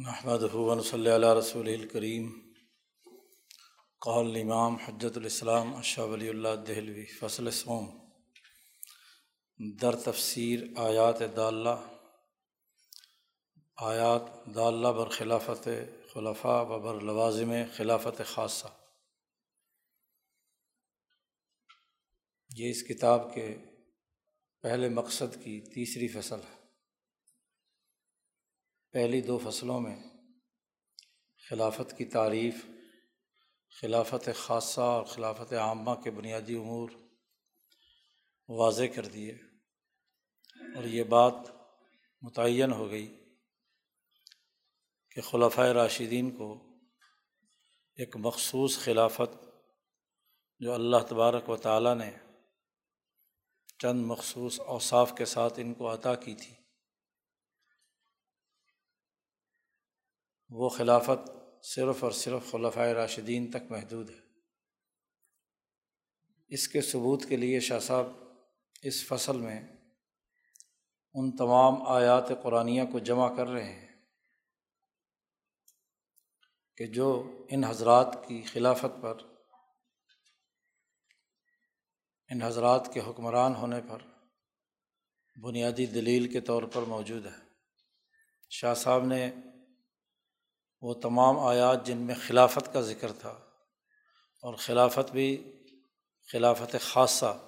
محمد ہُون صلی اللہ رسول الکریم قال امام حجت الاسلام اشہ ولی اللہ دہلوی، فصل سوم در تفسیر آیات داللہ. آیات داللہ بر خلافت خلفاء و بر لوازم خلافت خاصہ. یہ اس کتاب کے پہلے مقصد کی تیسری فصل ہے. پہلی دو فصلوں میں خلافت کی تعریف، خلافت خاصہ اور خلافت عامہ کے بنیادی امور واضح کر دیے اور یہ بات متعین ہو گئی کہ خلافۂ راشدین کو ایک مخصوص خلافت جو اللہ تبارک و تعالیٰ نے چند مخصوص اوصاف کے ساتھ ان کو عطا کی تھی۔ وہ خلافت صرف اور صرف خلفۂ راشدین تک محدود ہے۔ اس کے ثبوت کے لیے شاہ صاحب اس فصل میں ان تمام آیات قرآنیہ کو جمع کر رہے ہیں کہ جو ان حضرات کی خلافت پر، ان حضرات کے حکمران ہونے پر بنیادی دلیل کے طور پر موجود ہے۔ شاہ صاحب نے وہ تمام آیات جن میں خلافت کا ذکر تھا اور خلافت بھی خلافت خاصہ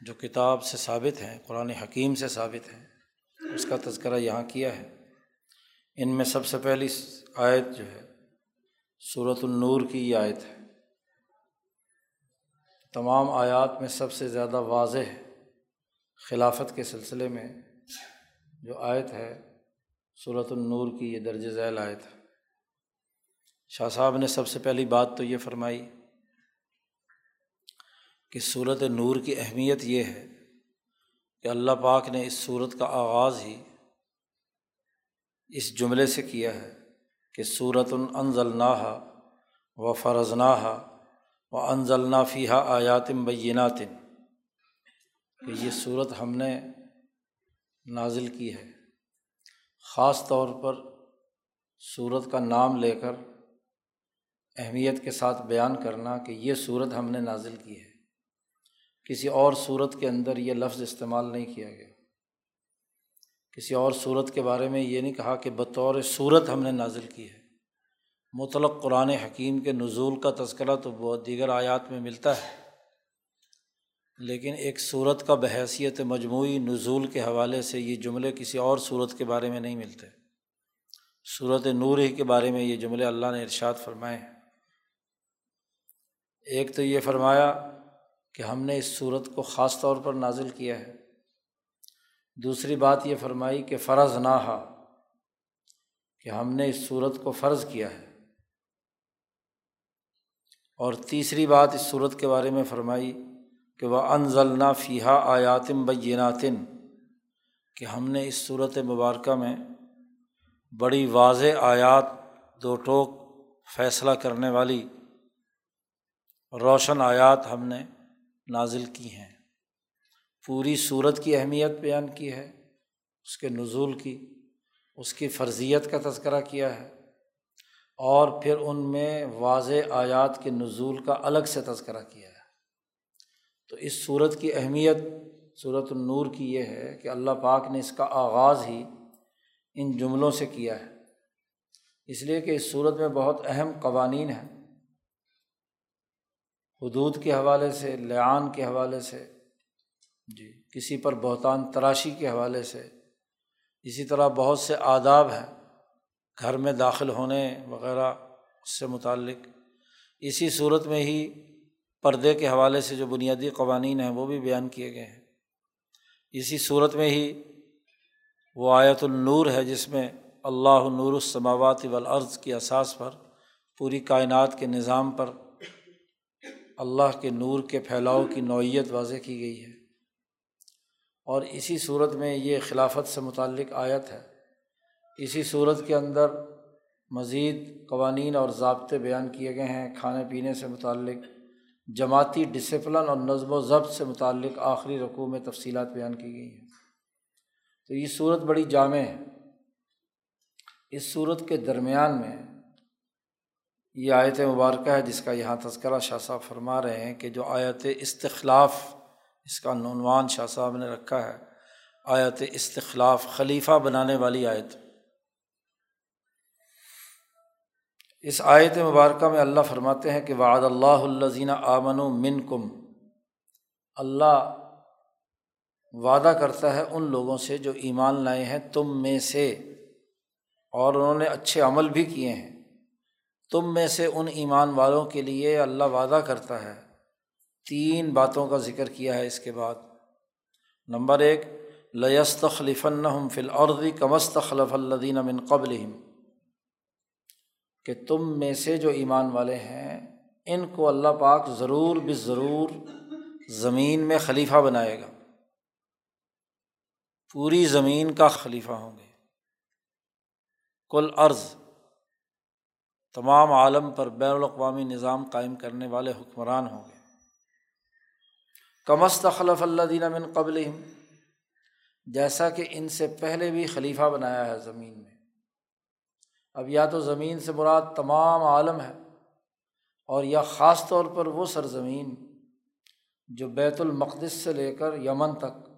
جو کتاب سے ثابت ہیں، قرآن حکیم سے ثابت ہیں، اس کا تذکرہ یہاں کیا ہے۔ ان میں سب سے پہلی آیت جو ہے صورت النور کی یہ آیت ہے۔ تمام آیات میں سب سے زیادہ واضح خلافت کے سلسلے میں جو آیت ہے صورت النور کی یہ درج ذیل آئے تھا شاہ صاحب نے سب سے پہلی بات تو یہ فرمائی کہ صورت نور کی اہمیت یہ ہے کہ اللہ پاک نے اس صورت کا آغاز ہی اس جملے سے کیا ہے کہ صورت النزل و فرض ناہا و انزل نافیہ آیاتم بیناتن کہ یہ صورت ہم نے نازل کی ہے۔ خاص طور پر صورت کا نام لے کر اہمیت کے ساتھ بیان کرنا کہ یہ صورت ہم نے نازل کی ہے۔ کسی اور صورت کے اندر یہ لفظ استعمال نہیں کیا گیا۔ کسی اور صورت کے بارے میں یہ نہیں کہا کہ بطور صورت ہم نے نازل کی ہے۔ مطلق قرآن حکیم کے نزول کا تذکرہ تو بہت دیگر آیات میں ملتا ہے۔ لیکن ایک صورت کا بحیثیت مجموعی نزول کے حوالے سے یہ جملے کسی اور صورت کے بارے میں نہیں ملتے۔ صورت نور ہی کے بارے میں یہ جملے اللہ نے ارشاد فرمائے ہیں۔ ایک تو یہ فرمایا کہ ہم نے اس صورت کو خاص طور پر نازل کیا ہے۔ دوسری بات یہ فرمائی کہ فرض نہ ہا کہ ہم نے اس صورت کو فرض کیا ہے۔ اور تیسری بات اس صورت کے بارے میں فرمائی کہ وہ انزل فیحہ آیاتم بیناتن کہ ہم نے اس صورت مبارکہ میں بڑی واضح آیات، دو ٹوک فیصلہ کرنے والی روشن آیات ہم نے نازل کی ہیں۔ پوری صورت کی اہمیت بیان کی ہے، اس کے نزول کی، اس کی فرضیت کا تذکرہ کیا ہے، اور پھر ان میں واضح آیات کے نزول کا الگ سے تذکرہ کیا ہے۔ تو اس صورت کی اہمیت صورت النور کی یہ ہے کہ اللہ پاک نے اس کا آغاز ہی ان جملوں سے کیا ہے۔ اس لیے کہ اس صورت میں بہت اہم قوانین ہیں۔ حدود کے حوالے سے لعان کے حوالے سے جی کسی پر بہتان تراشی کے حوالے سے، اسی طرح بہت سے آداب ہیں، گھر میں داخل ہونے وغیرہ اس سے متعلق۔ اسی صورت میں ہی پردے کے حوالے سے جو بنیادی قوانین ہیں وہ بھی بیان کیے گئے ہیں۔ اسی صورت میں ہی وہ آیت النور ہے جس میں اللہ نور السماوات والارض کی اساس پر پوری کائنات کے نظام پر اللہ کے نور کے پھیلاؤ کی نوعیت واضح کی گئی ہے۔ اور اسی صورت میں یہ خلافت سے متعلق آیت ہے۔ اسی صورت کے اندر مزید قوانین اور ضابطے بیان کیے گئے ہیں، کھانے پینے سے متعلق جماعتی ڈسپلن اور نظم و ضبط سے متعلق آخری رقوع میں تفصیلات بیان کی گئی ہیں۔ تو یہ صورت بڑی جامع ہے۔ اس صورت کے درمیان میں یہ آیت مبارکہ ہے جس کا یہاں تذکرہ شاہ صاحب فرما رہے ہیں کہ جو آیت استخلاف، اس کا عنوان شاہ صاحب نے رکھا ہے، آیت استخلاف خلیفہ بنانے والی آیت۔ اس آیت مبارکہ میں اللہ فرماتے ہیں کہ وعد اللہ الزین آمن و من کم اللہ وعدہ کرتا ہے ان لوگوں سے جو ایمان لائے ہیں تم میں سے، اور انہوں نے اچھے عمل بھی کیے ہیں۔ تم میں سے ان ایمان والوں کے لیے اللہ وعدہ کرتا ہے۔ تین باتوں کا ذکر کیا ہے اس کے بعد۔ نمبر ایک لست خلیفن فل عرضی کمست خلف الدین امن قبل کہ تم میں سے جو ایمان والے ہیں، ان کو اللہ پاک ضرور بے ضرور زمین میں خلیفہ بنائے گا۔ پوری زمین کا خلیفہ ہوں گے۔ کل عرض، تمام عالم پر بین الاقوامی نظام قائم کرنے والے حکمران ہوں گے۔ کمست خلف اللہ دین من قبل جیسا کہ ان سے پہلے بھی خلیفہ بنایا ہے زمین میں۔ اب یا تو زمین سے مراد تمام عالم ہے اور یا خاص طور پر وہ سرزمین جو بیت المقدس سے لے کر یمن تک،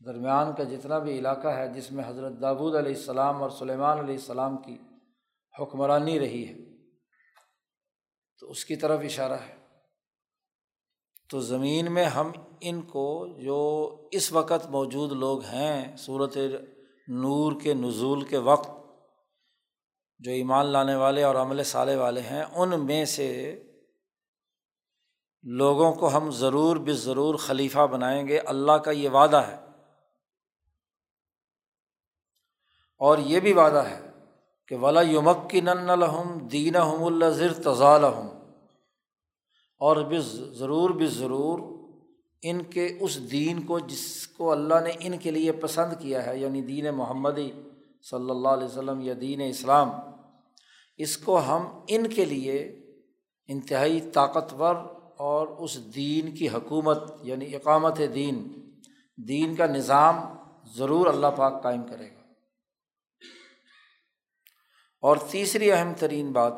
درمیان کا جتنا بھی علاقہ ہے جس میں حضرت دابود علیہ السلام اور سلیمان علیہ السلام کی حکمرانی رہی ہے، تو اس کی طرف اشارہ ہے۔ تو زمین میں ہم ان کو جو اس وقت موجود لوگ ہیں صورت نور کے نزول کے وقت جو ایمان لانے والے اور عمل سالے والے ہیں، ان میں سے لوگوں کو ہم ضرور بے ضرور خلیفہ بنائیں گے۔ اللہ کا یہ وعدہ ہے۔ اور یہ بھی وعدہ ہے کہ ولا یمک الحم دین ہم الزر تضال اور بز ضرور بز ضرور ان کے اس دین کو جس کو اللہ نے ان کے لیے پسند کیا ہے یعنی دین محمدی۔ صلی اللہ علیہ وسلم، یا دین اسلام، اس کو ہم ان کے لیے انتہائی طاقتور اور اس دین کی حکومت یعنی اقامت دین دین کا نظام ضرور اللہ پاک قائم کرے گا۔ اور تیسری اہم ترین بات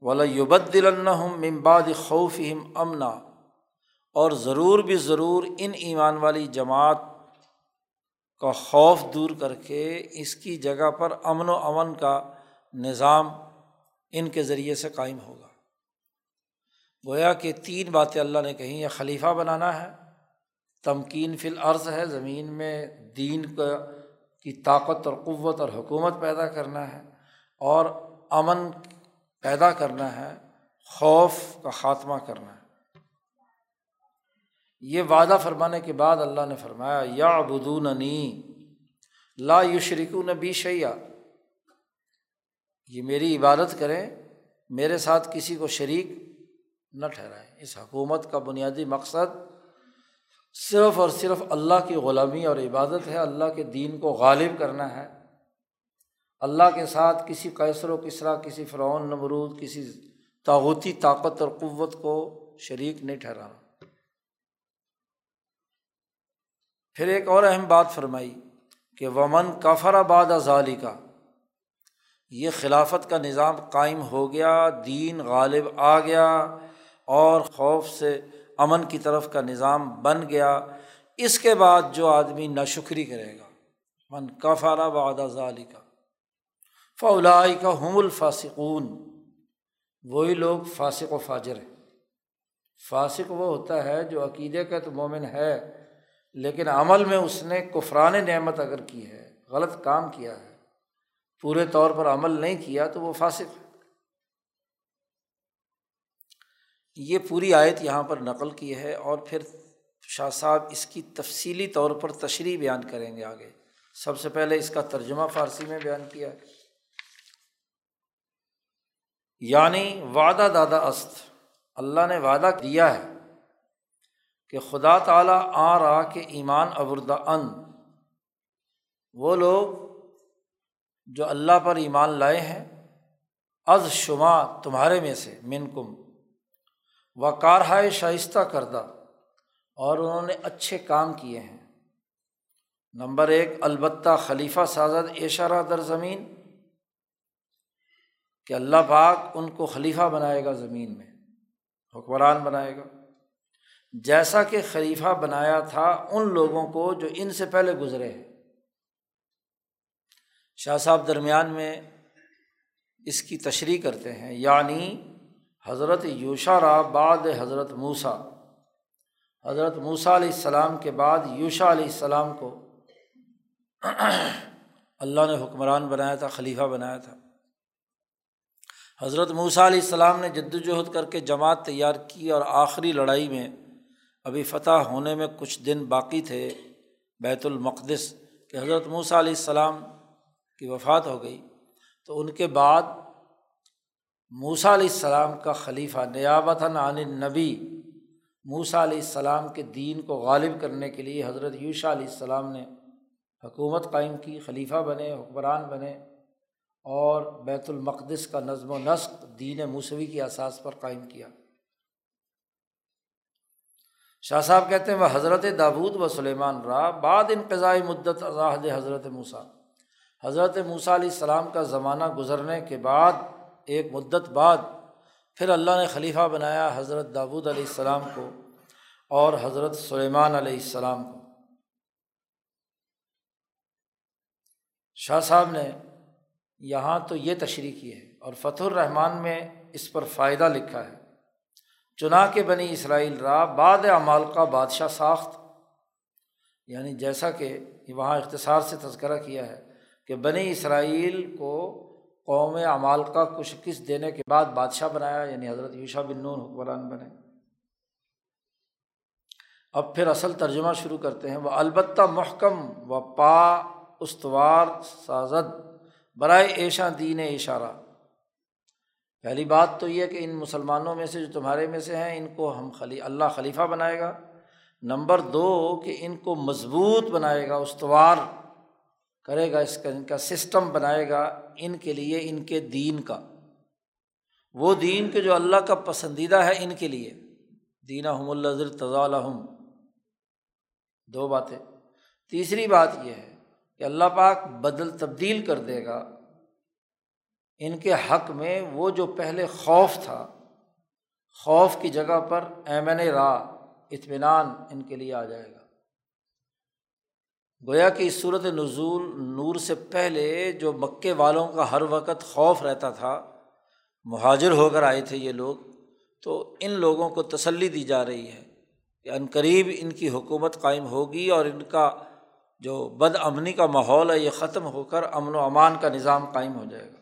ولا کا خوف دور کر کے اس کی جگہ پر امن و امن کا نظام ان کے ذریعے سے قائم ہوگا۔ گویا کہ تین باتیں اللہ نے کہیں یا خلیفہ بنانا ہے، تمکین فی العرض ہے، زمین میں دین کا، کی طاقت اور قوت اور حکومت پیدا کرنا ہے اور امن پیدا کرنا ہے، خوف کا خاتمہ کرنا ہے۔ یہ وعدہ فرمانے کے بعد اللہ نے فرمایا یا بدوننی لا یو نبی شیا یہ میری عبادت کریں، میرے ساتھ کسی کو شریک نہ ٹھہرائیں۔ اس حکومت کا بنیادی مقصد صرف اور صرف اللہ کی غلامی اور عبادت ہے۔ اللہ کے دین کو غالب کرنا ہے۔ اللہ کے ساتھ کسی قیصر و کسرا کسی فرعون، نمرود، کسی تاغوتی طاقت اور قوت کو شریک نہیں ٹھہرانا۔ پھر ایک اور اہم بات فرمائی کہ ومن کافر آباد ازالی کا یہ خلافت کا نظام قائم ہو گیا، دین غالب آ گیا اور خوف سے امن کی طرف کا نظام بن گیا، اس کے بعد جو آدمی ناشکری کرے گا من کفارہ آباد ازالی کا فلائی کا ہم الفاسقون، وہی لوگ فاسق و فاجر ہیں۔ فاسق وہ ہوتا ہے جو عقیدے کا تو مومن ہے لیکن عمل میں اس نے کفران نعمت اگر کی ہے، غلط کام کیا ہے، پورے طور پر عمل نہیں کیا تو وہ فاسق ہے۔ یہ پوری آیت یہاں پر نقل کی ہے اور پھر شاہ صاحب اس کی تفصیلی طور پر تشریح بیان کریں گے آگے۔ سب سے پہلے اس کا ترجمہ فارسی میں بیان کیا۔ ہے یعنی وعدہ دادا است، اللہ نے وعدہ دیا ہے۔ کہ خدا تعالیٰ آ رہا کہ ایمان ابردا ان۔ وہ لوگ جو اللہ پر ایمان لائے ہیں، از شما تمہارے میں سے من کم و کارہائے شائستہ کردہ اور انہوں نے اچھے کام کیے ہیں۔ نمبر ایک، البتہ خلیفہ سازد اشارہ در زمین، کہ اللہ پاک ان کو خلیفہ بنائے گا زمین میں، حکمران بنائے گا۔ جیسا کہ خلیفہ بنایا تھا ان لوگوں کو جو ان سے پہلے گزرے ہیں۔ شاہ صاحب درمیان میں اس کی تشریح کرتے ہیں یعنی حضرت یوشا بعد حضرت موسا حضرت موسیٰ علیہ السلام کے بعد یوشا علیہ السلام کو اللہ نے حکمران بنایا تھا، خلیفہ بنایا تھا۔ حضرت موسیٰ علیہ السلام نے جد وجہد کر کے جماعت تیار کی اور آخری لڑائی میں ابھی فتح ہونے میں کچھ دن باقی تھے، بیت المقدس کہ حضرت موسیٰ علیہ السلام کی وفات ہو گئی۔ تو ان کے بعد موسا علیہ السلام کا خلیفہ نیابت عن نبی موسا علیہ السلام کے دین کو غالب کرنے کے لیے حضرت یوشا علیہ السلام نے حکومت قائم کی، خلیفہ بنے، حکمران بنے اور بیت المقدس کا نظم و نسق دین موسوی کی اساس پر قائم کیا۔ شاہ صاحب کہتے ہیں وہ حضرت داود و سلیمان را بعد انقضائی مدت اضاحد حضرت موسیٰ۔ حضرت موسیٰ علیہ السلام کا زمانہ گزرنے کے بعد، ایک مدت بعد، پھر اللہ نے خلیفہ بنایا حضرت داود علیہ السلام کو اور حضرت سلیمان علیہ السلام کو۔ شاہ صاحب نے یہاں تو یہ تشریح کی ہے اور فتح الرحمان میں اس پر فائدہ لکھا ہے۔ چنا کے بنی اسرائیل را بعد اعمال کا بادشاہ ساخت۔ یعنی جیسا کہ وہاں اختصار سے تذکرہ کیا ہے کہ بنی اسرائیل کو قوم اعمال کا کچھ کس دینے کے بعد بادشاہ بنایا یعنی حضرت یوشا بن نون حکمران بنے۔ اب پھر اصل ترجمہ شروع کرتے ہیں وہ البتہ محکم و پا استوار سازد۔ برائے ایشا دین اشارہ پہلی بات تو یہ کہ ان مسلمانوں میں سے جو تمہارے میں سے ہیں، ان کو ہم خلی، اللہ خلیفہ بنائے گا۔ نمبر دو، کہ ان کو مضبوط بنائے گا، استوار کرے گا، اس کا، ان کا سسٹم بنائے گا ان کے لیے، ان کے دین کا۔ وہ دین کے جو اللہ کا پسندیدہ ہے ان کے لیے۔ دینہ ہم الظر تضالحم دو باتیں۔ تیسری بات یہ ہے کہ اللہ پاک بدل تبدیل کر دے گا۔ ان کے حق میں وہ جو پہلے خوف تھا، خوف کی جگہ پر ایمن را اطمینان ان کے لیے آ جائے گا۔ گویا کہ اس صورت نزول نور سے پہلے جو مکے والوں کا ہر وقت خوف رہتا تھا، مہاجر ہو کر آئے تھے یہ لوگ، تو ان لوگوں کو تسلی دی جا رہی ہے کہ عن قریب ان کی حکومت قائم ہوگی اور ان کا جو بد امنی کا ماحول ہے، یہ ختم ہو کر امن و امان کا نظام قائم ہو جائے گا۔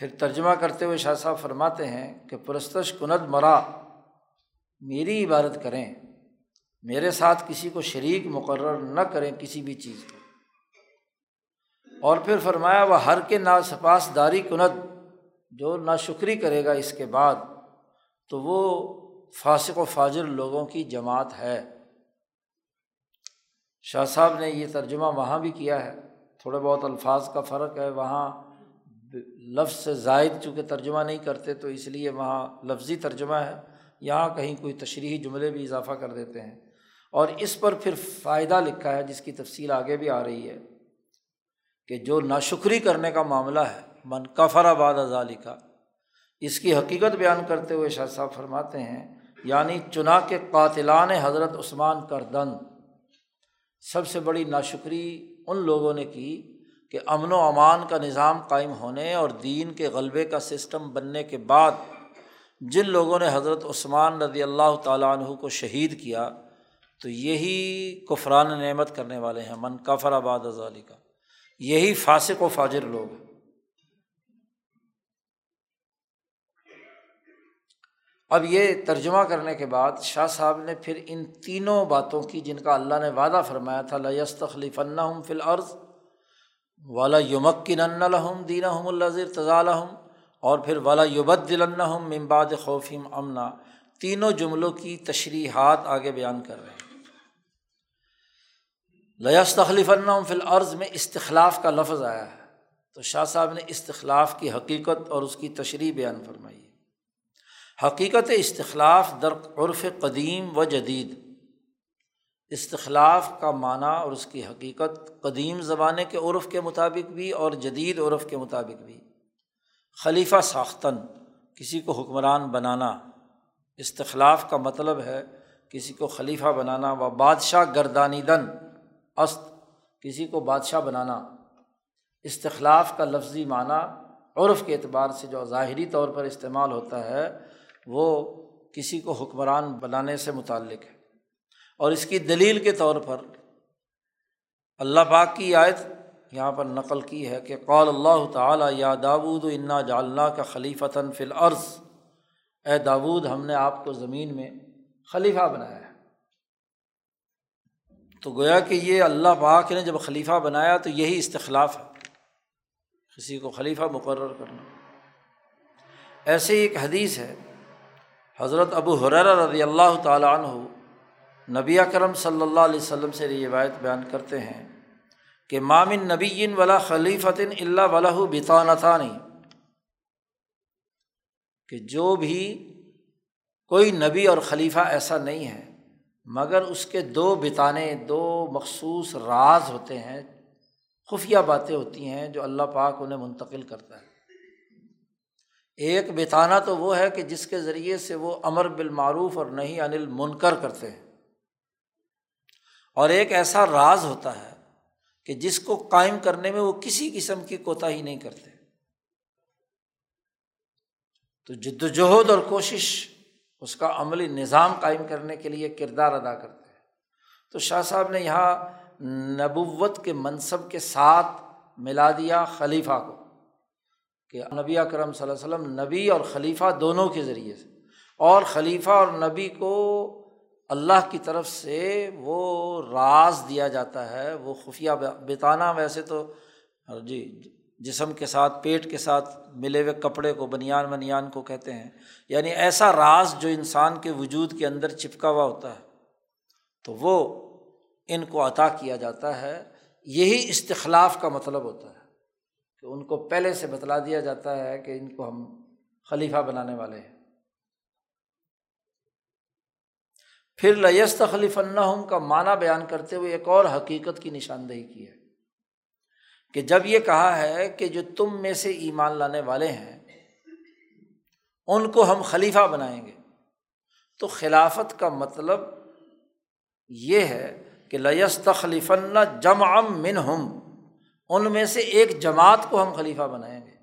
پھر ترجمہ کرتے ہوئے شاہ صاحب فرماتے ہیں کہ پرستش کند مرا، میری عبادت کریں، میرے ساتھ کسی کو شریک مقرر نہ کریں کسی بھی چیز کو۔ اور پھر فرمایا، وہ ہر کے نا سپاس داری کنت جو نا شکری کرے گا اس کے بعد، تو وہ فاسق و فاجر لوگوں کی جماعت ہے۔ شاہ صاحب نے یہ ترجمہ وہاں بھی کیا ہے۔ تھوڑے بہت الفاظ کا فرق ہے، وہاں لفظ سے زائد چونکہ ترجمہ نہیں کرتے تو اس لیے وہاں لفظی ترجمہ ہے۔ یہاں کہیں کوئی تشریحی جملے بھی اضافہ کر دیتے ہیں۔ اور اس پر پھر فائدہ لکھا ہے جس کی تفصیل آگے بھی آ رہی ہے کہ جو ناشکری کرنے کا معاملہ ہے، من کفر آباد ازالی کا اس کی حقیقت بیان کرتے ہوئے شاہ صاحب فرماتے ہیں یعنی چنا کے قاتلان حضرت عثمان کردن۔ سب سے بڑی ناشکری ان لوگوں نے کی کہ امن و امان کا نظام قائم ہونے اور دین کے غلبے کا سسٹم بننے کے بعد جن لوگوں نے حضرت عثمان رضی اللہ تعالیٰ عنہ کو شہید کیا، تو یہی کفران نعمت کرنے والے ہیں۔ من کفر آباد ازالی کا یہی فاسق و فاجر لوگ ہیں۔ اب یہ ترجمہ کرنے کے بعد شاہ صاحب نے پھر ان تینوں باتوں کی جن کا اللہ نے وعدہ فرمایا تھا لس فی العرض والا یمکن الحم دین الظر تضالحم اور پھر والا یبد دل ممباد خوفیم امنا تینوں جملوں کی تشریحات آگے بیان کر رہے ہیں۔ لیاس تخلیف فی العرض میں استخلاف کا لفظ آیا ہے۔ تو شاہ صاحب نے استخلاف کی حقیقت اور اس کی تشریح بیان فرمائی۔ حقیقت استخلاف در عرف قدیم و جدید۔ استخلاف کا معنی اور اس کی حقیقت قدیم زمانے کے عرف کے مطابق بھی اور جدید عرف کے مطابق بھی۔ خلیفہ ساختن، کسی کو حکمران بنانا۔ استخلاف کا مطلب ہے کسی کو خلیفہ بنانا و بادشاہ گردانی دن، است، کسی کو بادشاہ بنانا۔ استخلاف کا لفظی معنی عرف کے اعتبار سے جو ظاہری طور پر استعمال ہوتا ہے، وہ کسی کو حکمران بنانے سے متعلق ہے۔ اور اس کی دلیل کے طور پر اللہ پاک کی آیت یہاں پر نقل کی ہے کہ قول اللہ تعالیٰ، یا داود، انا جاللہ کا خلیفتاً فی العرض اے داود، ہم نے آپ کو زمین میں خلیفہ بنایا ہے۔ تو گویا کہ یہ اللہ پاک نے جب خلیفہ بنایا تو یہی استخلاف ہے۔ کسی کو خلیفہ مقرر کرنا۔ ایسے ایک حدیث ہے، حضرت ابو حریر رضی اللہ تعالیٰ عنہ نبی کرم صلی اللہ علیہ وسلم سے روایت بیان کرتے ہیں کہ مامن نبی ولا خلیفۃ اللہ ولہ بتانتا نہیں کہ جو بھی کوئی نبی اور خلیفہ ایسا نہیں ہے، مگر اس کے دو بتانے دو مخصوص راز ہوتے ہیں، خفیہ باتیں ہوتی ہیں جو اللہ پاک انہیں منتقل کرتا ہے۔ ایک بتانا تو وہ ہے کہ جس کے ذریعے سے وہ امر بالمعروف اور نہیں انل منکر کرتے ہیں۔ اور ایک ایسا راز ہوتا ہے کہ جس کو قائم کرنے میں وہ کسی قسم کی کوتاہی نہیں کرتے۔ تو جدوجہد اور کوشش اس کا عملی نظام قائم کرنے کے لیے کردار ادا کرتے ہیں۔ تو شاہ صاحب نے یہاں نبوت کے منصب کے ساتھ ملا دیا خلیفہ کو کہ نبی اکرم صلی اللہ علیہ وسلم نبی اور خلیفہ دونوں کے ذریعے سے۔ اور خلیفہ اور نبی کو اللہ کی طرف سے وہ راز دیا جاتا ہے، وہ خفیہ بتانا ویسے تو جی جسم کے ساتھ، پیٹ کے ساتھ ملے ہوئے کپڑے کو، بنیان بنیان کو کہتے ہیں۔ یعنی ایسا راز جو انسان کے وجود کے اندر چپکا ہوا ہوتا ہے۔ تو وہ ان کو عطا کیا جاتا ہے۔ یہی استخلاف کا مطلب ہوتا ہے۔ کہ ان کو پہلے سے بتلا دیا جاتا ہے کہ ان کو ہم خلیفہ بنانے والے ہیں۔ پھر لیست خلیف اللہ کا معنی بیان کرتے ہوئے ایک اور حقیقت کی نشاندہی کی ہے کہ جب یہ کہا ہے کہ جو تم میں سے ایمان لانے والے ہیں، ان کو ہم خلیفہ بنائیں گے، تو خلافت کا مطلب یہ ہے کہ لیست خلیفن جم ام من ہم ان میں سے ایک جماعت کو ہم خلیفہ بنائیں گے۔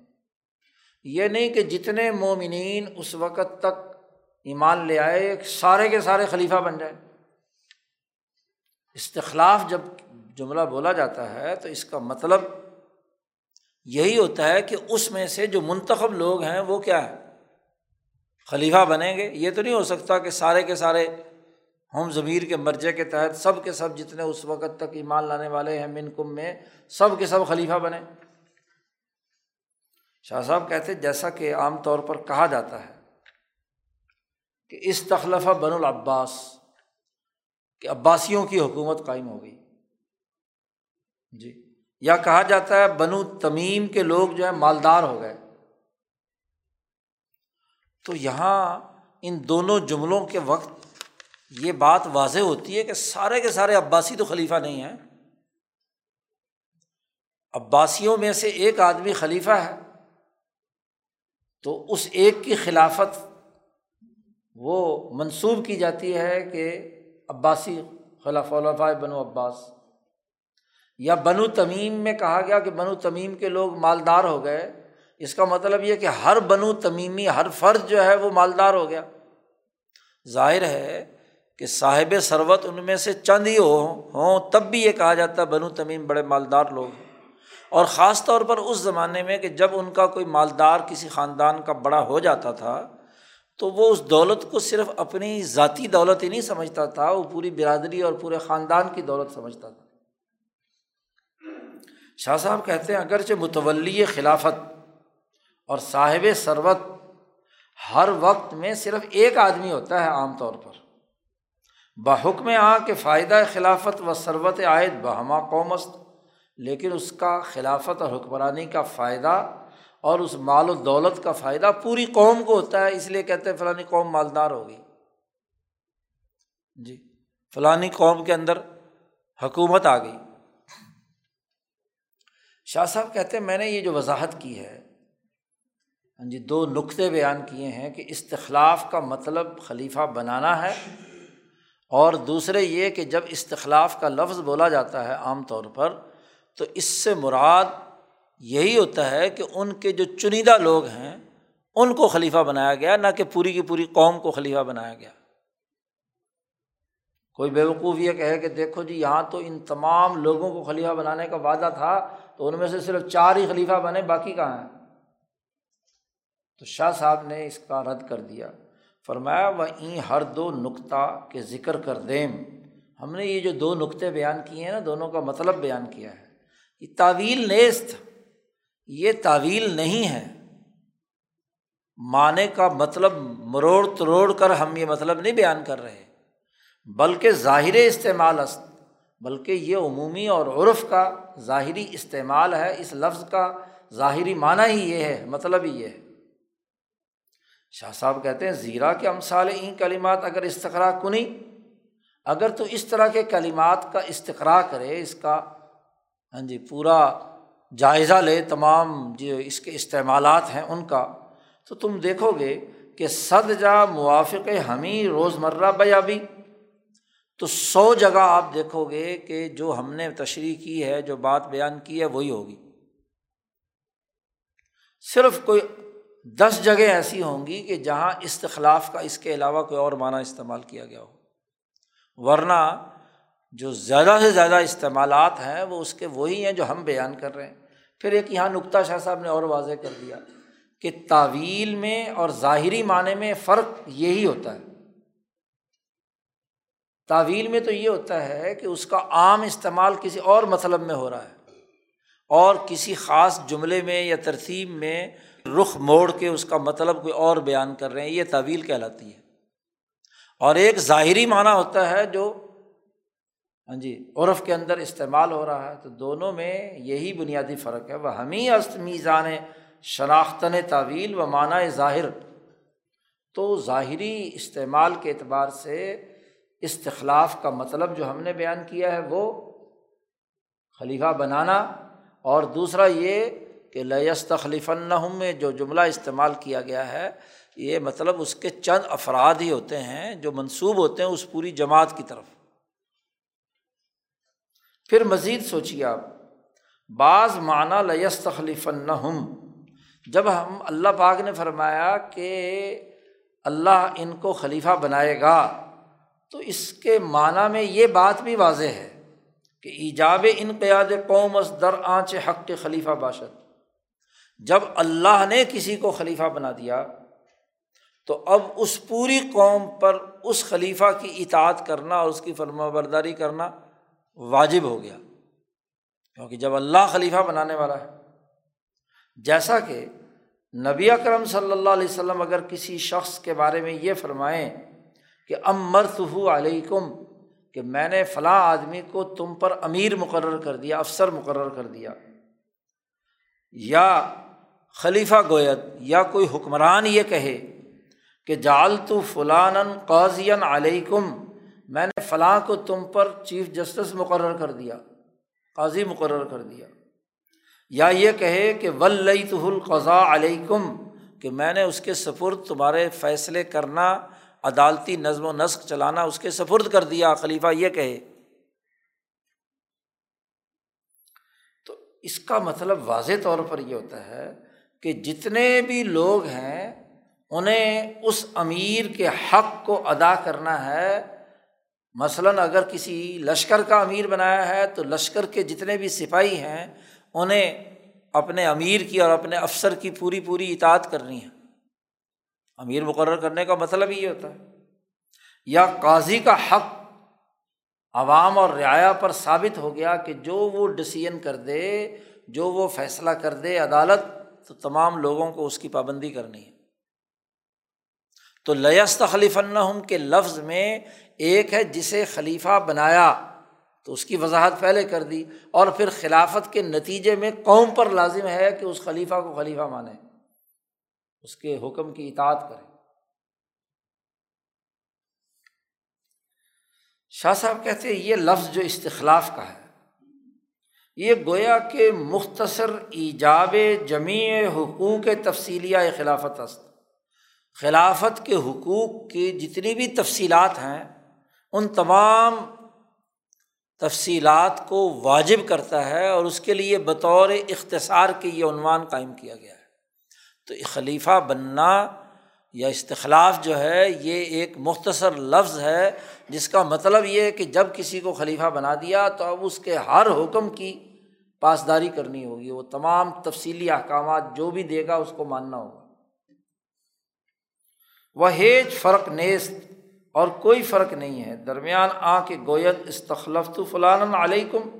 یہ نہیں کہ جتنے مومنین اس وقت تک ایمان لے آئے سارے کے سارے خلیفہ بن جائے۔ استخلاف جب جملہ بولا جاتا ہے تو اس کا مطلب یہی ہوتا ہے کہ اس میں سے جو منتخب لوگ ہیں وہ کیا ہے خلیفہ بنیں گے۔ یہ تو نہیں ہو سکتا کہ سارے کے سارے ہم ضمیر کے مرجے کے تحت سب کے سب جتنے اس وقت تک ایمان لانے والے ہیں من کم میں، سب کے سب خلیفہ بنے شاہ صاحب کہتے جیسا کہ عام طور پر کہا جاتا ہے کہ اس تخلفہ بن العباس، کہ عباسیوں کی حکومت قائم ہو گئی۔ جی۔ یا کہا جاتا ہے بنو تمیم کے لوگ جو ہے مالدار ہو گئے۔ تو یہاں ان دونوں جملوں کے وقت یہ بات واضح ہوتی ہے کہ سارے کے سارے عباسی تو خلیفہ نہیں ہیں۔ عباسیوں میں سے ایک آدمی خلیفہ ہے۔ تو اس ایک کی خلافت وہ منسوب کی جاتی ہے کہ عباسی خلاف بنو عباس یا بنو تمیم میں کہا گیا کہ بنو تمیم کے لوگ مالدار ہو گئے۔ اس کا مطلب یہ کہ ہر بنو تمیمی، ہر فرد جو ہے وہ مالدار ہو گیا۔ ظاہر ہے کہ صاحب ثروت ان میں سے چند ہی ہو، ہوں، تب بھی یہ کہا جاتا ہے بنو تمیم بڑے مالدار لوگ ہیں۔ اور خاص طور پر اس زمانے میں کہ جب ان کا کوئی مالدار کسی خاندان کا بڑا ہو جاتا تھا تو وہ اس دولت کو صرف اپنی ذاتی دولت ہی نہیں سمجھتا تھا، وہ پوری برادری اور پورے خاندان کی دولت سمجھتا تھا۔ شاہ صاحب کہتے ہیں، اگرچہ متولی خلافت اور صاحب ثروت ہر وقت میں صرف ایک آدمی ہوتا ہے عام طور پر۔ بحکم آ کہ فائدہ خلافت و ثروت عائد بہما قومست لیکن اس کا خلافت اور حکمرانی کا فائدہ اور اس مال و دولت کا فائدہ پوری قوم کو ہوتا ہے، اس لیے کہتے ہیں فلانی قوم مالدار ہوگی۔ جی فلانی قوم کے اندر حکومت آ گئی۔ شاہ صاحب کہتے ہیں، میں نے یہ جو وضاحت کی ہے ہاں جی دو نقطے بیان کیے ہیں کہ استخلاف کا مطلب خلیفہ بنانا ہے اور دوسرے یہ کہ جب استخلاف کا لفظ بولا جاتا ہے عام طور پر، تو اس سے مراد یہی ہوتا ہے کہ ان کے جو چنیدہ لوگ ہیں، ان کو خلیفہ بنایا گیا، نہ کہ پوری کی پوری قوم کو خلیفہ بنایا گیا۔ کوئی بیوقوف یہ کہے کہ دیکھو جی یہاں تو ان تمام لوگوں کو خلیفہ بنانے کا وعدہ تھا، تو ان میں سے صرف چار ہی خلیفہ بنے، باقی کہاں ہیں؟ تو شاہ صاحب نے اس کا رد کر دیا۔ فرمایا وہ این ہر دو نقطہ کے ذکر کر دیم ہم نے یہ جو دو نقطے بیان کیے ہیں نا، دونوں کا مطلب بیان کیا ہے۔ یہ تعویل نیست۔ یہ تعویل نہیں ہے۔ معنی کا مطلب مروڑ تروڑ کر ہم یہ مطلب نہیں بیان کر رہے، بلکہ ظاہر استعمال است، بلکہ یہ عمومی اور عرف کا ظاہری استعمال ہے، اس لفظ کا ظاہری معنی ہی یہ ہے مطلب ہی یہ ہے۔ شاہ صاحب کہتے ہیں، زیرہ کے امثال این کلمات اگر استقرا کنی، اگر تو اس طرح کے کلمات کا استقرا کرے، اس کا ہاں جی پورا جائزہ لے، تمام جو اس کے استعمالات ہیں ان کا، تو تم دیکھو گے کہ صد جا موافق ہمیں روز مرہ بیابی۔ تو سو جگہ آپ دیکھو گے کہ جو ہم نے تشریح کی ہے، جو بات بیان کی ہے، وہی ہوگی۔ صرف کوئی دس جگہ ایسی ہوں گی کہ جہاں استخلاف کا اس کے علاوہ کوئی اور معنی استعمال کیا گیا ہو۔ ورنہ جو زیادہ سے زیادہ استعمالات ہیں، وہ اس کے وہی ہیں جو ہم بیان کر رہے ہیں۔ پھر ایک یہاں نقطہ شاہ صاحب نے اور واضح کر دیا کہ تعویل میں اور ظاہری معنی میں فرق یہی ہوتا ہے۔ تعویل میں تو یہ ہوتا ہے کہ اس کا عام استعمال کسی اور مطلب میں ہو رہا ہے اور کسی خاص جملے میں یا ترتیب میں رخ موڑ کے اس کا مطلب کوئی اور بیان کر رہے ہیں، یہ طویل کہلاتی ہے۔ اور ایک ظاہری معنی ہوتا ہے جو ہاں جی عرف کے اندر استعمال ہو رہا ہے تو دونوں میں یہی بنیادی فرق ہے۔ وہ ہمیں است میزان شناختن تعویل و معنی ظاہر۔ تو ظاہری استعمال کے اعتبار سے استخلاف کا مطلب جو ہم نے بیان کیا ہے وہ خلیفہ بنانا۔ اور دوسرا یہ کہ لیستخلیفن میں جو جملہ استعمال کیا گیا ہے، یہ مطلب اس کے چند افراد ہی ہوتے ہیں جو منسوب ہوتے ہیں اس پوری جماعت کی طرف۔ پھر مزید سوچیے آپ۔ بعض معنی لیس تخلیفن جب ہم اللہ پاک نے فرمایا کہ اللہ ان کو خلیفہ بنائے گا، تو اس کے معنیٰ میں یہ بات بھی واضح ہے کہ ایجاب انقیاد قوم از در آنچ حق کے خلیفہ باشد۔ جب اللہ نے کسی کو خلیفہ بنا دیا، تو اب اس پوری قوم پر اس خلیفہ کی اطاعت کرنا اور اس کی فرما برداری کرنا واجب ہو گیا۔ کیونکہ جب اللہ خلیفہ بنانے والا ہے، جیسا کہ نبی اکرم صلی اللہ علیہ وسلم اگر کسی شخص کے بارے میں یہ فرمائیں کہ ام مرتف علیکم، کہ میں نے فلاں آدمی کو تم پر امیر مقرر کر دیا، افسر مقرر کر دیا، یا خلیفہ گویت یا کوئی حکمران یہ کہے کہ جال تو فلان قاضین علیکم میں نے فلاں کو تم پر چیف جسٹس مقرر کر دیا، قاضی مقرر کر دیا۔ یا یہ کہے کہ ولی تو القضاء علیکم کہ میں نے اس کے سپرد تمہارے فیصلے کرنا، عدالتی نظم و نسق چلانا اس کے سپرد کر دیا، خلیفہ یہ کہے۔ تو اس کا مطلب واضح طور پر یہ ہوتا ہے کہ جتنے بھی لوگ ہیں، انہیں اس امیر کے حق کو ادا کرنا ہے مثلاً اگر کسی لشکر کا امیر بنایا ہے تو لشکر کے جتنے بھی سپاہی ہیں، انہیں اپنے امیر کی اور اپنے افسر کی پوری پوری اطاعت کرنی ہے۔ امیر مقرر کرنے کا مطلب یہ ہوتا ہے۔ یا قاضی کا حق عوام اور رعایا پر ثابت ہو گیا کہ جو وہ ڈسیزن کر دے، جو وہ فیصلہ کر دے عدالت، تو تمام لوگوں کو اس کی پابندی کرنی ہے۔ تو لیست خلیف کے لفظ میں ایک ہے جسے خلیفہ بنایا، تو اس کی وضاحت پہلے کر دی۔ اور پھر خلافت کے نتیجے میں قوم پر لازم ہے کہ اس خلیفہ کو خلیفہ مانے۔ اس کے حکم کی اطاعت کرے شاہ صاحب کہتے ہیں، یہ لفظ جو استخلاف کا ہے، یہ گویا کہ مختصر ایجاب جمیع حقوق تفصیلیہ خلافت است۔ خلافت کے حقوق کی جتنی بھی تفصیلات ہیں ان تمام تفصیلات کو واجب کرتا ہے اور اس کے لیے بطور اختصار کے یہ عنوان قائم کیا گیا ہے۔ تو خلیفہ بننا یا استخلاف جو ہے، یہ ایک مختصر لفظ ہے، جس کا مطلب یہ ہے کہ جب کسی کو خلیفہ بنا دیا تو اب اس کے ہر حکم کی پاسداری کرنی ہوگی، وہ تمام تفصیلی احکامات جو بھی دے گا اس کو ماننا ہوگا۔ وہ ہیج فرق نیست اور کوئی فرق نہیں ہے۔ درمیان آ کے گویت استخلفت فلان علیکم۔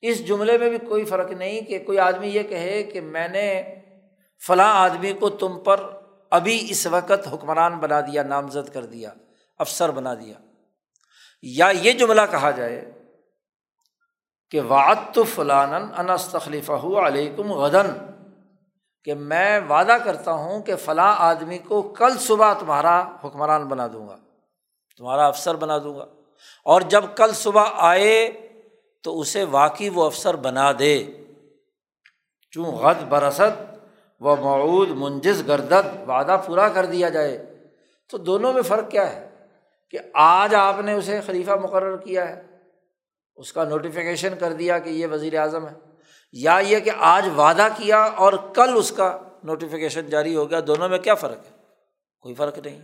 اس جملے میں بھی کوئی فرق نہیں کہ کوئی آدمی یہ کہے کہ میں نے فلاں آدمی کو تم پر ابھی اس وقت حکمران بنا دیا، نامزد کر دیا، افسر بنا دیا۔ یا یہ جملہ کہا جائے کہ وعت فلان انستخلیفہ علیکم غدن کہ میں وعدہ کرتا ہوں کہ فلاں آدمی کو کل صبح تمہارا حکمران بنا دوں گا، تمہارا افسر بنا دوں گا۔ اور جب کل صبح آئے تو اسے واقعی وہ افسر بنا دے۔ چوں غد برست و معود منجز گردد وعدہ پورا کر دیا جائے۔ تو دونوں میں فرق کیا ہے؟ کہ آج آپ نے اسے خلیفہ مقرر کیا ہے، اس کا نوٹیفیکیشن کر دیا کہ یہ وزیر اعظم ہے۔ یا یہ کہ آج وعدہ کیا اور کل اس کا نوٹیفیکیشن جاری ہو گیا، دونوں میں کیا فرق ہے؟ کوئی فرق نہیں۔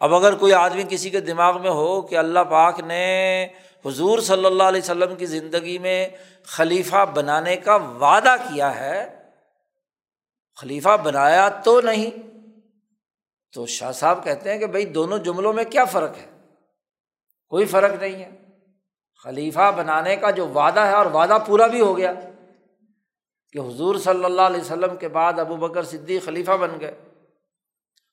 اب اگر کوئی آدمی کسی کے دماغ میں ہو کہ اللہ پاک نے حضور صلی اللہ علیہ وسلم کی زندگی میں خلیفہ بنانے کا وعدہ کیا ہے، خلیفہ بنایا تو نہیں۔ تو شاہ صاحب کہتے ہیں کہ بھائی دونوں جملوں میں کیا فرق ہے؟ کوئی فرق نہیں ہے۔ خلیفہ بنانے کا جو وعدہ ہے اور وعدہ پورا بھی ہو گیا کہ حضور صلی اللہ علیہ وسلم کے بعد ابو بکر صدیق خلیفہ بن گئے،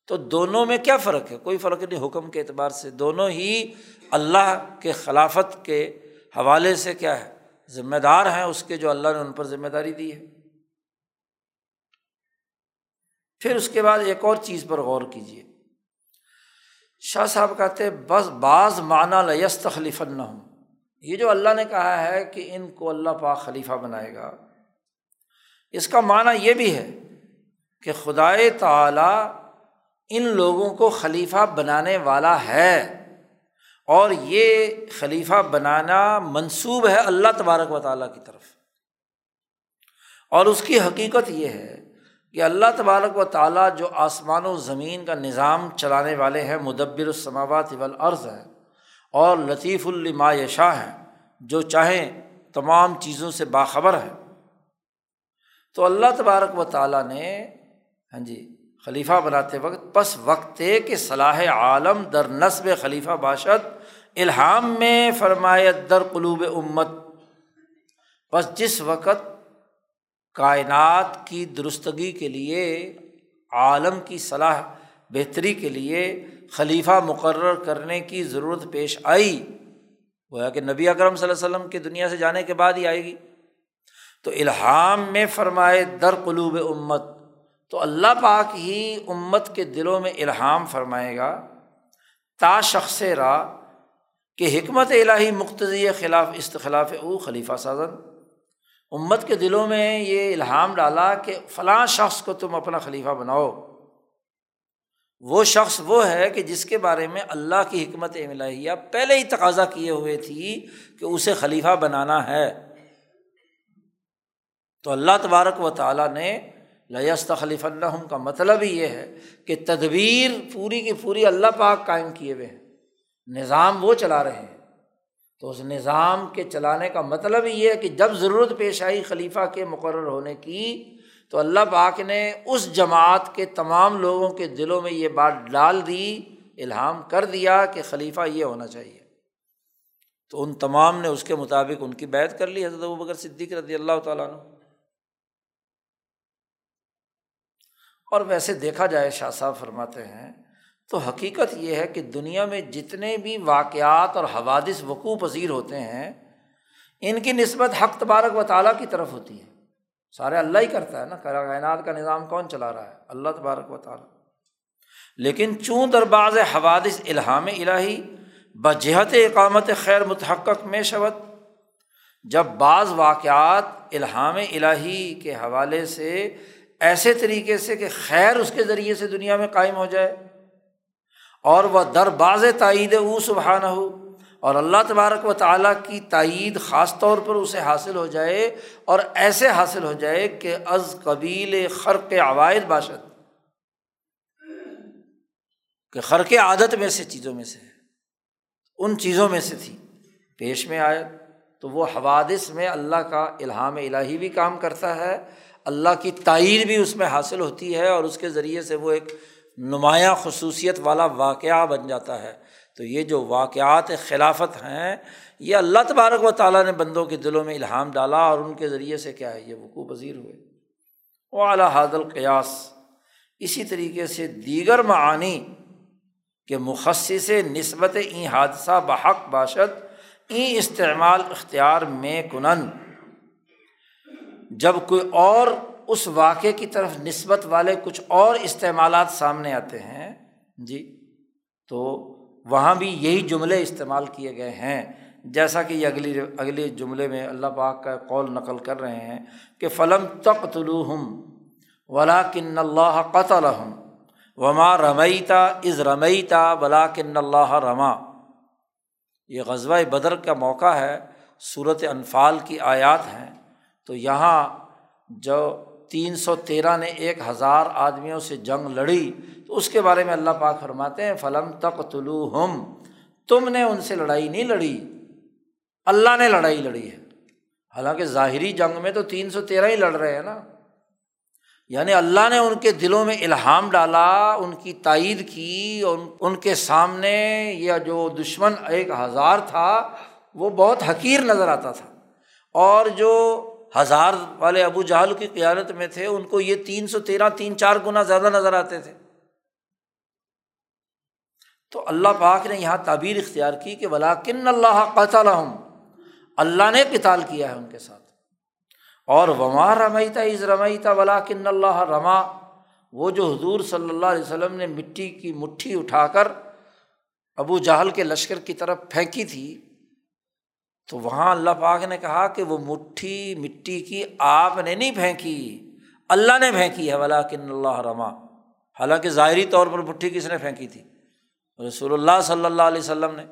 تو دونوں میں کیا فرق ہے؟ کوئی فرق نہیں حکم کے اعتبار سے، دونوں ہی اللہ کے خلافت کے حوالے سے کیا ہے؟ ذمہ دار ہیں اس کے جو اللہ نے ان پر ذمہ داری دی ہے۔ پھر اس کے بعد ایک اور چیز پر غور کیجیے شاہ صاحب کہتے بس بعض معنی لیست خلیف نہ ہوں یہ جو اللہ نے کہا ہے کہ ان کو اللہ پاک خلیفہ بنائے گا، اس کا معنی یہ بھی ہے کہ خدائے تعالیٰ ان لوگوں کو خلیفہ بنانے والا ہے۔ اور یہ خلیفہ بنانا منسوب ہے اللہ تبارک و تعالیٰ کی طرف۔ اور اس کی حقیقت یہ ہے کہ اللہ تبارک و تعالیٰ جو آسمان و زمین کا نظام چلانے والے ہیں، مدبر السماوات والارض ہے اور لطیف الما شاہ ہیں، جو چاہیں تمام چیزوں سے باخبر ہے تو اللہ تبارک و تعالیٰ نے ہاں جی خلیفہ بناتے وقت پس وقت کہ صلاح عالم در نصب خلیفہ باشد الحام میں فرمایت در قلوب امت۔ بس جس وقت کائنات کی درستگی کے لیے عالم کی صلاح بہتری کے لیے خلیفہ مقرر کرنے کی ضرورت پیش آئی۔ وہ کہ نبی اکرم صلی اللہ علیہ وسلم کی دنیا سے جانے کے بعد ہی آئے گی۔ تو الحام میں فرمائے در قلوب امت، تو اللہ پاک ہی امت کے دلوں میں الحام فرمائے گا۔ تا شخص را کہ حکمت الہی مقتضی خلاف استخلاف او خلیفہ سازن۔ امت کے دلوں میں یہ الحام ڈالا کہ فلاں شخص کو تم اپنا خلیفہ بناؤ۔ وہ شخص وہ ہے کہ جس کے بارے میں اللہ کی حکمت ملاحیہ پہلے ہی تقاضا کیے ہوئے تھی کہ اسے خلیفہ بنانا ہے۔ تو اللہ تبارک و تعالیٰ نے لیست خلیف الحم کا مطلب ہی یہ ہے کہ تدبیر پوری کی پوری اللہ پاک قائم کیے ہوئے ہیں۔ نظام وہ چلا رہے ہیں۔ تو اس نظام کے چلانے کا مطلب یہ ہے کہ جب ضرورت پیش آئی خلیفہ کے مقرر ہونے کی تو اللہ پاک نے اس جماعت کے تمام لوگوں کے دلوں میں یہ بات ڈال دی، الہام کر دیا کہ خلیفہ یہ ہونا چاہیے۔ تو ان تمام نے اس کے مطابق ان کی بیت کر لی، حضرت بکر صدیق رضی اللہ تعالیٰ نے اور ویسے دیکھا جائے، شاہ صاحب فرماتے ہیں، تو حقیقت یہ ہے کہ دنیا میں جتنے بھی واقعات اور حوادث وقوع پذیر ہوتے ہیں، ان کی نسبت حق تبارک و تعالیٰ کی طرف ہوتی ہے۔ سارے اللہ ہی کرتا ہے نا کائنات کا نظام کون چلا رہا ہے؟ اللہ تبارک و تعالیٰ۔ لیکن چون درباز حوادث الہام الہی بجہت اقامت خیر متحق میں شوت جب بعض واقعات الہام الہی کے حوالے سے ایسے طریقے سے کہ خیر اس کے ذریعے سے دنیا میں قائم ہو جائے، اور وہ در باز تائید او سبحانہ ہو اور اللہ تبارک و تعالیٰ کی تائید خاص طور پر اسے حاصل ہو جائے اور ایسے حاصل ہو جائے کہ از قبیل خرق عوائد باشد، کہ خرق عادت میں سے، چیزوں میں سے، ان چیزوں میں سے تھی۔ پیش میں آئے تو وہ حوادث میں اللہ کا الہام الہی بھی کام کرتا ہے، اللہ کی تائید بھی اس میں حاصل ہوتی ہے اور اس کے ذریعے سے وہ ایک نمایاں خصوصیت والا واقعہ بن جاتا ہے۔ تو یہ جو واقعات خلافت ہیں، یہ اللہ تبارک و تعالیٰ نے بندوں کے دلوں میں الہام ڈالا اور ان کے ذریعے سے کیا ہے، یہ وقوع پذیر ہوئے۔ وہ اعلیٰ حاضل القیاس، اسی طریقے سے دیگر معانی کہ مخصص نسبت این حادثہ بحق باشد، این استعمال اختیار میں کنن۔ جب کوئی اور اس واقعے کی طرف نسبت والے کچھ اور استعمالات سامنے آتے ہیں جی تو وہاں بھی یہی جملے استعمال کیے گئے ہیں۔ جیسا کہ یہ اگلی اگلے جملے میں اللہ پاک کا قول نقل کر رہے ہیں کہ فلم تق طلوع ہم ولا کن اللہ قطل ہم وما رمیتا از رمیتا ولا کن اللہ رما۔ یہ غزوہ بدر کا موقع ہے صورت انفال کی آیات ہیں۔ تو یہاں جو تین سو تیرہ نے ایک ہزار آدمیوں سے جنگ لڑی۔ تو اس کے بارے میں اللہ پاک فرماتے ہیں، فلم تک طلوع ہم تم نے ان سے لڑائی نہیں لڑی۔ اللہ نے لڑائی لڑی ہے۔ حالانکہ ظاہری جنگ میں تو تین سو تیرہ ہی لڑ رہے ہیں نا۔ یعنی اللہ نے ان کے دلوں میں الہام ڈالا، ان کی تائید کی ان کے سامنے یا جو دشمن ایک ہزار تھا، وہ بہت حقیر نظر آتا تھا۔ اور جو ہزار والے ابو جہل کی قیادت میں تھے، ان کو یہ تین سو تیرہ، تین چار گنا زیادہ نظر آتے تھے۔ تو اللہ پاک نے یہاں تعبیر اختیار کی کہ ولاکن اللہ قطع اللہ نے کتال کیا ہے ان کے ساتھ۔ اور وما رمیتا از رمیتا ولاکن اللہ رما۔ وہ جو حضور صلی اللہ علیہ وسلم نے مٹی کی مٹھی اٹھا کر ابو جہل کے لشکر کی طرف پھینکی تھی تو وہاں اللہ پاک نے کہا کہ وہ مٹھی مٹی کی آپ نے نہیں پھینکی، اللہ نے پھینکی ہے ولا کن اللہ رما حالانکہ ظاہری طور پر مٹھی کس نے پھینکی تھی؟ رسول اللہ صلی اللہ علیہ وسلم نے۔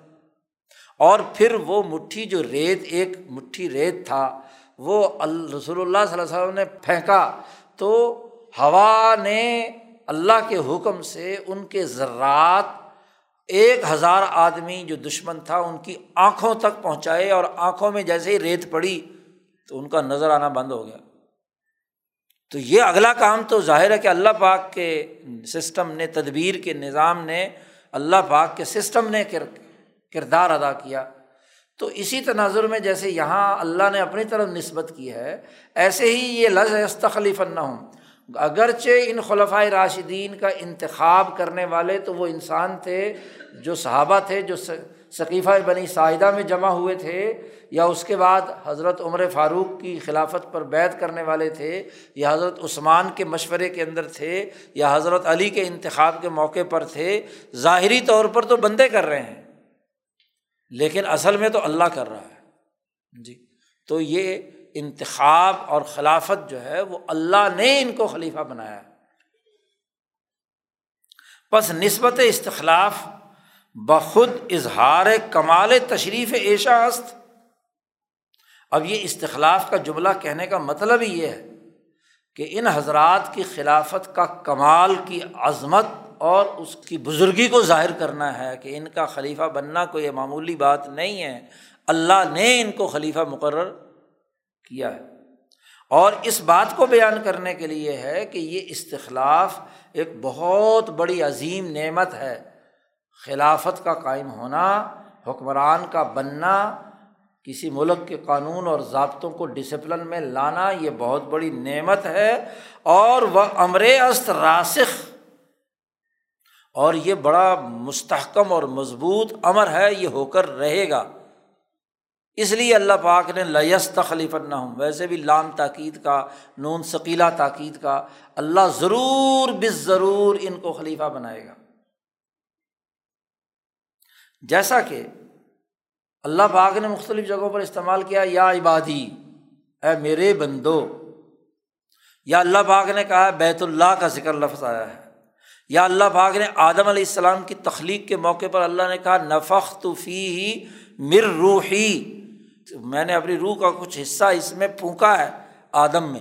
اور پھر وہ مٹھی جو ریت، ایک مٹھی ریت تھا، وہ رسول اللہ صلی اللہ علیہ وسلم نے پھینکا۔ تو ہوا نے اللہ کے حکم سے ان کے ذرات ایک ہزار آدمی جو دشمن تھا، ان کی آنکھوں تک پہنچائے اور آنکھوں میں جیسے ہی ریت پڑی تو ان کا نظر آنا بند ہو گیا۔ تو یہ اگلا کام تو ظاہر ہے کہ اللہ پاک کے سسٹم نے، تدبیر کے نظام نے اللہ پاک کے سسٹم نے کردار ادا کیا۔ تو اسی تناظر میں جیسے یہاں اللہ نے اپنی طرف نسبت کی ہے، ایسے ہی یہ لذ استخلیف نہ ہوں اگرچہ ان خلفۂ راشدین کا انتخاب کرنے والے تو وہ انسان تھے جو صحابہ تھے، جو ثقیفہ بنی ساحدہ میں جمع ہوئے تھے یا اس کے بعد حضرت عمر فاروق کی خلافت پر بیت کرنے والے تھے یا حضرت عثمان کے مشورے کے اندر تھے یا حضرت علی کے انتخاب کے موقع پر تھے، ظاہری طور پر تو بندے کر رہے ہیں، لیکن اصل میں تو اللہ کر رہا ہے۔ جی تو یہ انتخاب اور خلافت جو ہے وہ اللہ نے ان کو خلیفہ بنایا بس نسبت استخلاف بخود اظہار کمال تشریف ایشا است۔ اب یہ استخلاف کا جملہ کہنے کا مطلب ہی یہ ہے کہ ان حضرات کی خلافت کا کمال کی عظمت اور اس کی بزرگی کو ظاہر کرنا ہے کہ ان کا خلیفہ بننا کوئی معمولی بات نہیں ہے۔ اللہ نے ان کو خلیفہ مقرر کیا ہے۔ اور اس بات کو بیان کرنے کے لیے ہے کہ یہ استخلاف ایک بہت بڑی عظیم نعمت ہے۔ خلافت کا قائم ہونا، حکمران کا بننا، کسی ملک کے قانون اور ضابطوں کو ڈسپلن میں لانا، یہ بہت بڑی نعمت ہے۔ اور وہ امر است راسخ۔ اور یہ بڑا مستحکم اور مضبوط امر ہے، یہ ہو کر رہے گا۔ اس لیے اللہ پاک نے لیس تخلیف نہ ہوں ویسے بھی لام تاکید کا، نون ثقیلا تاکید کا، اللہ ضرور بس ضرور ان کو خلیفہ بنائے گا۔ جیسا کہ اللہ پاک نے مختلف جگہوں پر استعمال کیا، یا عبادی، اے میرے بندو، یا اللہ پاک نے کہا بیت اللہ کا ذکر لفظ آیا ہے۔ یا اللہ پاک نے آدم علیہ السلام کی تخلیق کے موقع پر اللہ نے کہا نفق تو فی ہی مر روحی۔ میں نے اپنی روح کا کچھ حصہ اس میں پھونکا ہے آدم میں۔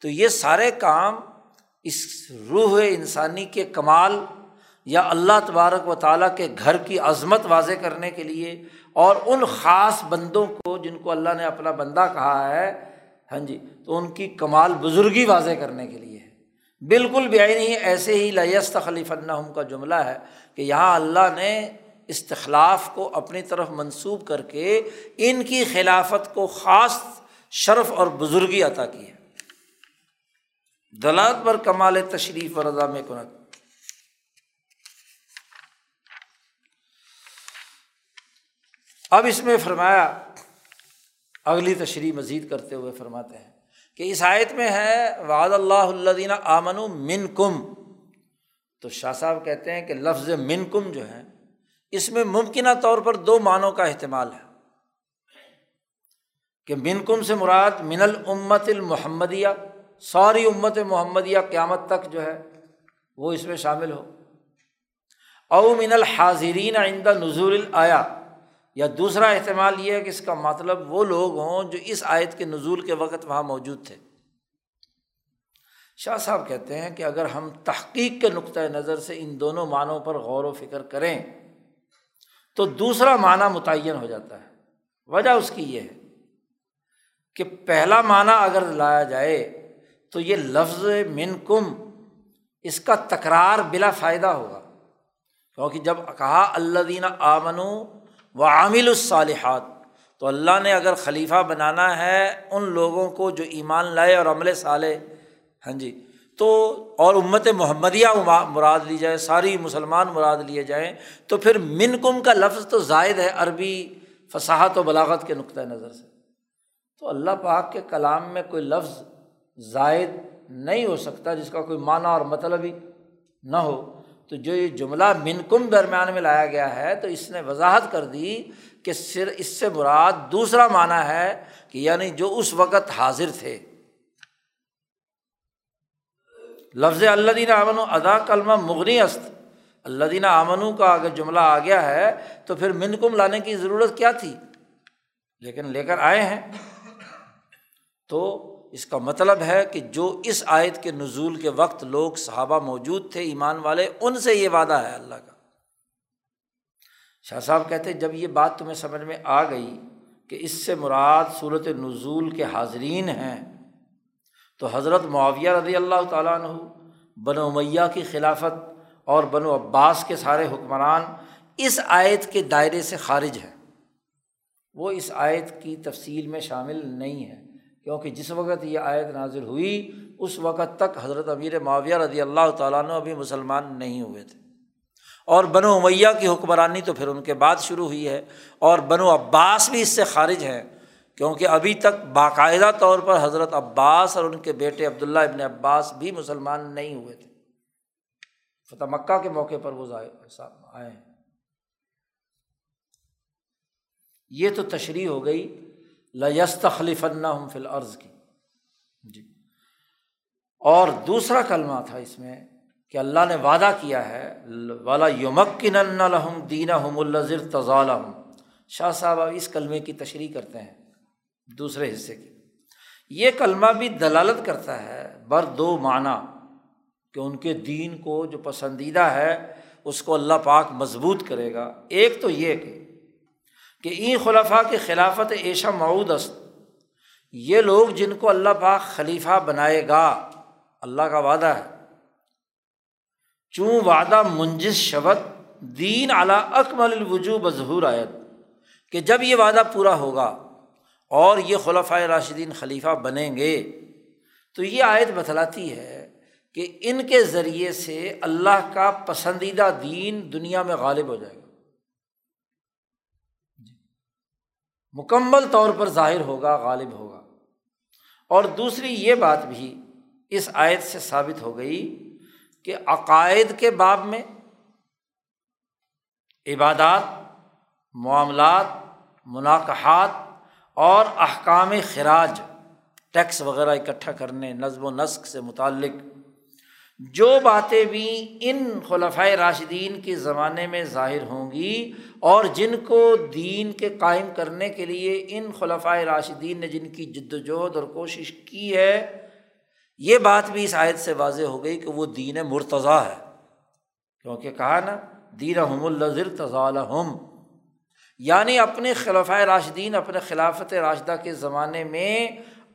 تو یہ سارے کام اس روح انسانی کے کمال یا اللہ تبارک و تعالیٰ کے گھر کی عظمت واضح کرنے کے لیے اور ان خاص بندوں کو جن کو اللہ نے اپنا بندہ کہا ہے ہاں جی تو ان کی کمال بزرگی واضح کرنے کے لیے ہے۔ بالکل بھی نہیں ایسے ہی لیست خلیف النحم کا جملہ ہے کہ یہاں اللہ نے استخلاف کو اپنی طرف منسوب کر کے ان کی خلافت کو خاص شرف اور بزرگی عطا کی ہے۔ دلات پر کمال تشریف و رضا میں کنت۔ اب اس میں فرمایا، اگلی تشریح مزید کرتے ہوئے فرماتے ہیں کہ اس آیت میں ہے، وعد اللہ اللہ آمن من کم تو شاہ صاحب کہتے ہیں کہ لفظ من کم جو ہے اس میں ممکنہ طور پر دو معنوں کا اہتمال ہے۔ کہ من کم سے مراد من المت المحمدیہ، ساری امت محمدیہ قیامت تک جو ہے، وہ اس میں شامل ہو۔ او من الحاضرین آئندہ نظور الآیا یا دوسرا احتمال یہ ہے کہ اس کا مطلب وہ لوگ ہوں جو اس آیت کے نزول کے وقت وہاں موجود تھے۔ شاہ صاحب کہتے ہیں کہ اگر ہم تحقیق کے نقطۂ نظر سے ان دونوں معنوں پر غور و فکر کریں تو دوسرا معنی متعین ہو جاتا ہے۔ وجہ اس کی یہ ہے کہ پہلا معنی اگر لایا جائے تو یہ لفظ من کم اس کا تکرار بلا فائدہ ہوگا۔ کیونکہ جب کہا اللہ دینہ آمنو و عامل الصالحات تو اللہ نے اگر خلیفہ بنانا ہے ان لوگوں کو جو ایمان لائے اور عمل صالح ہاں جی تو اور امت محمدیہ مراد لی جائے، ساری مسلمان مراد لیے جائیں، تو پھر من کم کا لفظ تو زائد ہے، عربی فصاحت و بلاغت کے نقطۂ نظر سے۔ تو اللہ پاک کے کلام میں کوئی لفظ زائد نہیں ہو سکتا جس کا کوئی معنی اور مطلب ہی نہ ہو۔ تو جو یہ جملہ من کم درمیان میں لایا گیا ہے، تو اس نے وضاحت کر دی کہ صرف اس سے مراد دوسرا معنی ہے کہ یعنی جو اس وقت حاضر تھے۔ لفظ اللہ دین امن و ادا کلمہ مغنی است۔ اللہ دین امن کا اگر جملہ آ گیا ہے، تو پھر من کم لانے کی ضرورت کیا تھی؟ لیکن لے کر آئے ہیں۔ تو اس کا مطلب ہے کہ جو اس آیت کے نزول کے وقت لوگ صحابہ موجود تھے، ایمان والے، ان سے یہ وعدہ ہے اللہ کا۔ شاہ صاحب کہتے جب یہ بات تمہیں سمجھ میں آ گئی کہ اس سے مراد صورت نزول کے حاضرین ہیں تو حضرت معاویہ رضی اللہ تعالیٰ عنہ بن امیہ کی خلافت اور بن و عباس کے سارے حکمران اس آیت کے دائرے سے خارج ہیں۔ وہ اس آیت کی تفصیل میں شامل نہیں ہے کیونکہ جس وقت یہ آیت نازل ہوئی، اس وقت تک حضرت امیر معاویہ رضی اللہ تعالیٰ عنہ ابھی مسلمان نہیں ہوئے تھے۔ اور بنو امیہ کی حکمرانی تو پھر ان کے بعد شروع ہوئی ہے، اور بنو عباس بھی اس سے خارج ہیں۔ کیونکہ ابھی تک باقاعدہ طور پر حضرت عباس اور ان کے بیٹے عبداللہ ابن عباس بھی مسلمان نہیں ہوئے تھے۔ فتح مکہ کے موقع پر وہ آئے ہیں۔ یہ تو تشریح ہو گئی لست خلیف ہم فل عرض کی۔ جی۔ اور دوسرا کلمہ تھا اس میں کہ اللہ نے وعدہ کیا ہے والا یومکن الحم دین ہم الزر تضال شاہ صاحب اب اس کلمے کی تشریح کرتے ہیں۔ دوسرے حصے کی۔ یہ کلمہ بھی دلالت کرتا ہے، بر دو معنی، کہ ان کے دین کو جو پسندیدہ ہے، اس کو اللہ پاک مضبوط کرے گا۔ ایک تو یہ کہ کہ این خلفاء کی خلافت ایشا معود است۔ یہ لوگ جن کو اللہ پاک خلیفہ بنائے گا، اللہ کا وعدہ ہے۔ چوں وعدہ منجز شبت دین اعلیٰ اکمل الوجو ظہور آیت، کہ جب یہ وعدہ پورا ہوگا اور یہ خلفۂ راشدین خلیفہ بنیں گے۔ تو یہ آیت بتلاتی ہے کہ ان کے ذریعے سے اللہ کا پسندیدہ دین دنیا میں غالب ہو جائے گا۔ جی۔ مکمل طور پر ظاہر ہوگا، غالب ہوگا۔ اور دوسری یہ بات بھی اس آیت سے ثابت ہو گئی کہ عقائد کے باب میں عبادات، معاملات، مناقحات اور احکام خراج، ٹیکس وغیرہ اکٹھا کرنے، نظم و نسق سے متعلق جو باتیں بھی ان خلفۂ راشدین کے زمانے میں ظاہر ہوں گی اور جن کو دین کے قائم کرنے کے لیے ان خلفۂ راشدین نے جن کی جد وجہد اور کوشش کی ہے، یہ بات بھی اس عائد سے واضح ہو گئی کہ وہ دین مرتضیٰ ہے۔ کیونکہ کہا نا دین ہم الزر تضال ہم یعنی اپنے خلفۂ راشدین، اپنے خلافت راشدہ کے زمانے میں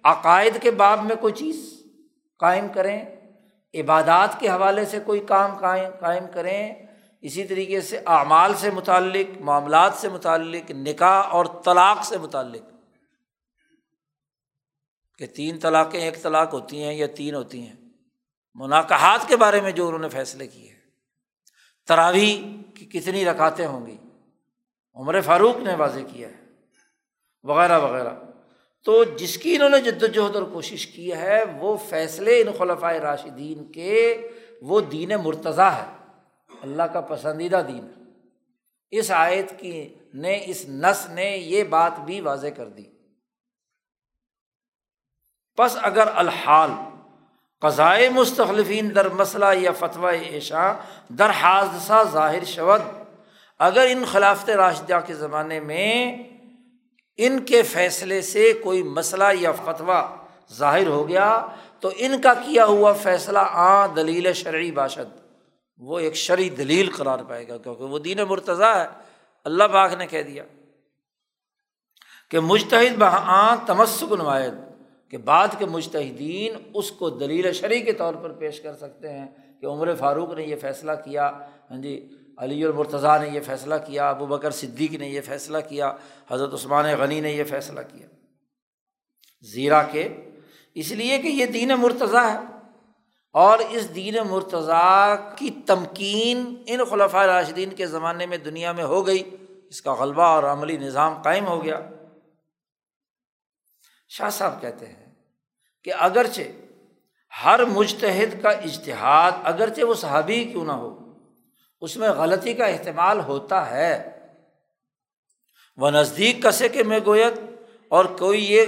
عقائد کے باب میں کوئی چیز قائم کریں، عبادات کے حوالے سے کوئی کام قائم قائم کریں، اسی طریقے سے اعمال سے متعلق، معاملات سے متعلق، نکاح اور طلاق سے متعلق کہ تین طلاقیں ایک طلاق ہوتی ہیں یا تین ہوتی ہیں۔ مناقحات کے بارے میں جو انہوں نے فیصلے کیے ہیں۔ تراوی کی کتنی رکاتے ہوں گی؟ عمر فاروق نے واضح کیا ہے، وغیرہ وغیرہ۔ تو جس کی انہوں نے جد وجہد اور کوشش کی ہے، وہ فیصلے ان خلفۂ راشدین کے، وہ دین مرتضیٰ ہے۔ اللہ کا پسندیدہ دین۔ ہے اس آیت کی نے، اس نس نے یہ بات بھی واضح کر دی۔ پس اگر الحال قضائے مستخلفین در مسئلہ یا فتویٰ ایشا در حادثہ ظاہر شود اگر ان خلافت راشدہ کے زمانے میں ان کے فیصلے سے کوئی مسئلہ یا فتویٰ ظاہر ہو گیا، تو ان کا کیا ہوا فیصلہ؟ آ دلیل شرعی باشد۔ وہ ایک شرعی دلیل قرار پائے گا، کیونکہ وہ دین مرتضیٰ ہے۔ اللہ پاک نے کہہ دیا کہ مشتحد بہ تمسک نمایت کہ بعد کے مشتحدین اس کو دلیل شرعی کے طور پر پیش کر سکتے ہیں کہ عمر فاروق نے یہ فیصلہ کیا۔ ہاں جی علی المرتضیٰ نے یہ فیصلہ کیا، ابو بکر صدیق نے یہ فیصلہ کیا، حضرت عثمان غنی نے یہ فیصلہ کیا۔ زیرہ کے۔ اس لیے کہ یہ دین مرتضیٰ ہے۔ اور اس دین مرتضیٰ کی تمکین ان خلفۂ راشدین کے زمانے میں دنیا میں ہو گئی۔ اس کا غلبہ اور عملی نظام قائم ہو گیا۔ شاہ صاحب کہتے ہیں کہ اگرچہ ہر مجتحد کا اشتہاد اگرچہ وہ صحابی کیوں نہ ہو اس میں غلطی کا احتمال ہوتا ہے۔ وہ نزدیک کسے کے میں گویت اور کوئی یہ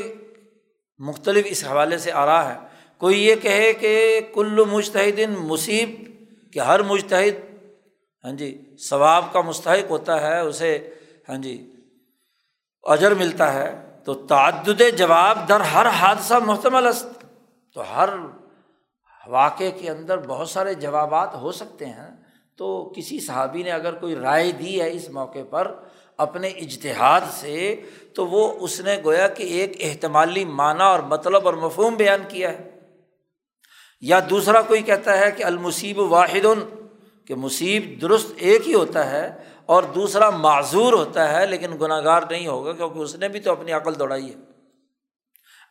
مختلف اس حوالے سے آ رہا ہے۔ کوئی یہ کہے کہ کل مشتحد مصیب، کہ ہر مشتحد ہاں جی ثواب کا مستحق ہوتا ہے، اسے ہاں جی اجر ملتا ہے۔ تو تعدد جواب در ہر حادثہ محتمل است۔ تو ہر واقعے کے اندر بہت سارے جوابات ہو سکتے ہیں۔ تو کسی صحابی نے اگر کوئی رائے دی ہے اس موقع پر اپنے اجتہاد سے، تو وہ اس نے گویا کہ ایک احتمالی معنی اور مطلب اور مفہوم بیان کیا ہے۔ یا دوسرا کوئی کہتا ہے کہ المصیب واحد کہ مصیب درست ایک ہی ہوتا ہے اور دوسرا معذور ہوتا ہے، لیکن گناہ گار نہیں ہوگا کیونکہ اس نے بھی تو اپنی عقل دوڑائی ہے۔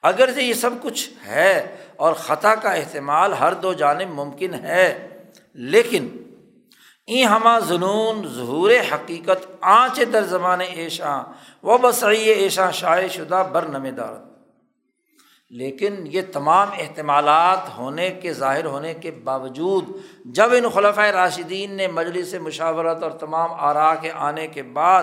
اگر یہ سب کچھ ہے اور خطا کا احتمال ہر دو جانب ممکن ہے، لیکن ای ہما جنون ظہور حقیقت آنچ در زمان ایشاں و بسعی ایشاں شائع شدہ بر نم دارت لیکن یہ تمام احتمالات ہونے کے ظاہر ہونے کے باوجود جب ان خلفۂ راشدین نے مجلس مشاورت اور تمام آرا کے آنے کے بعد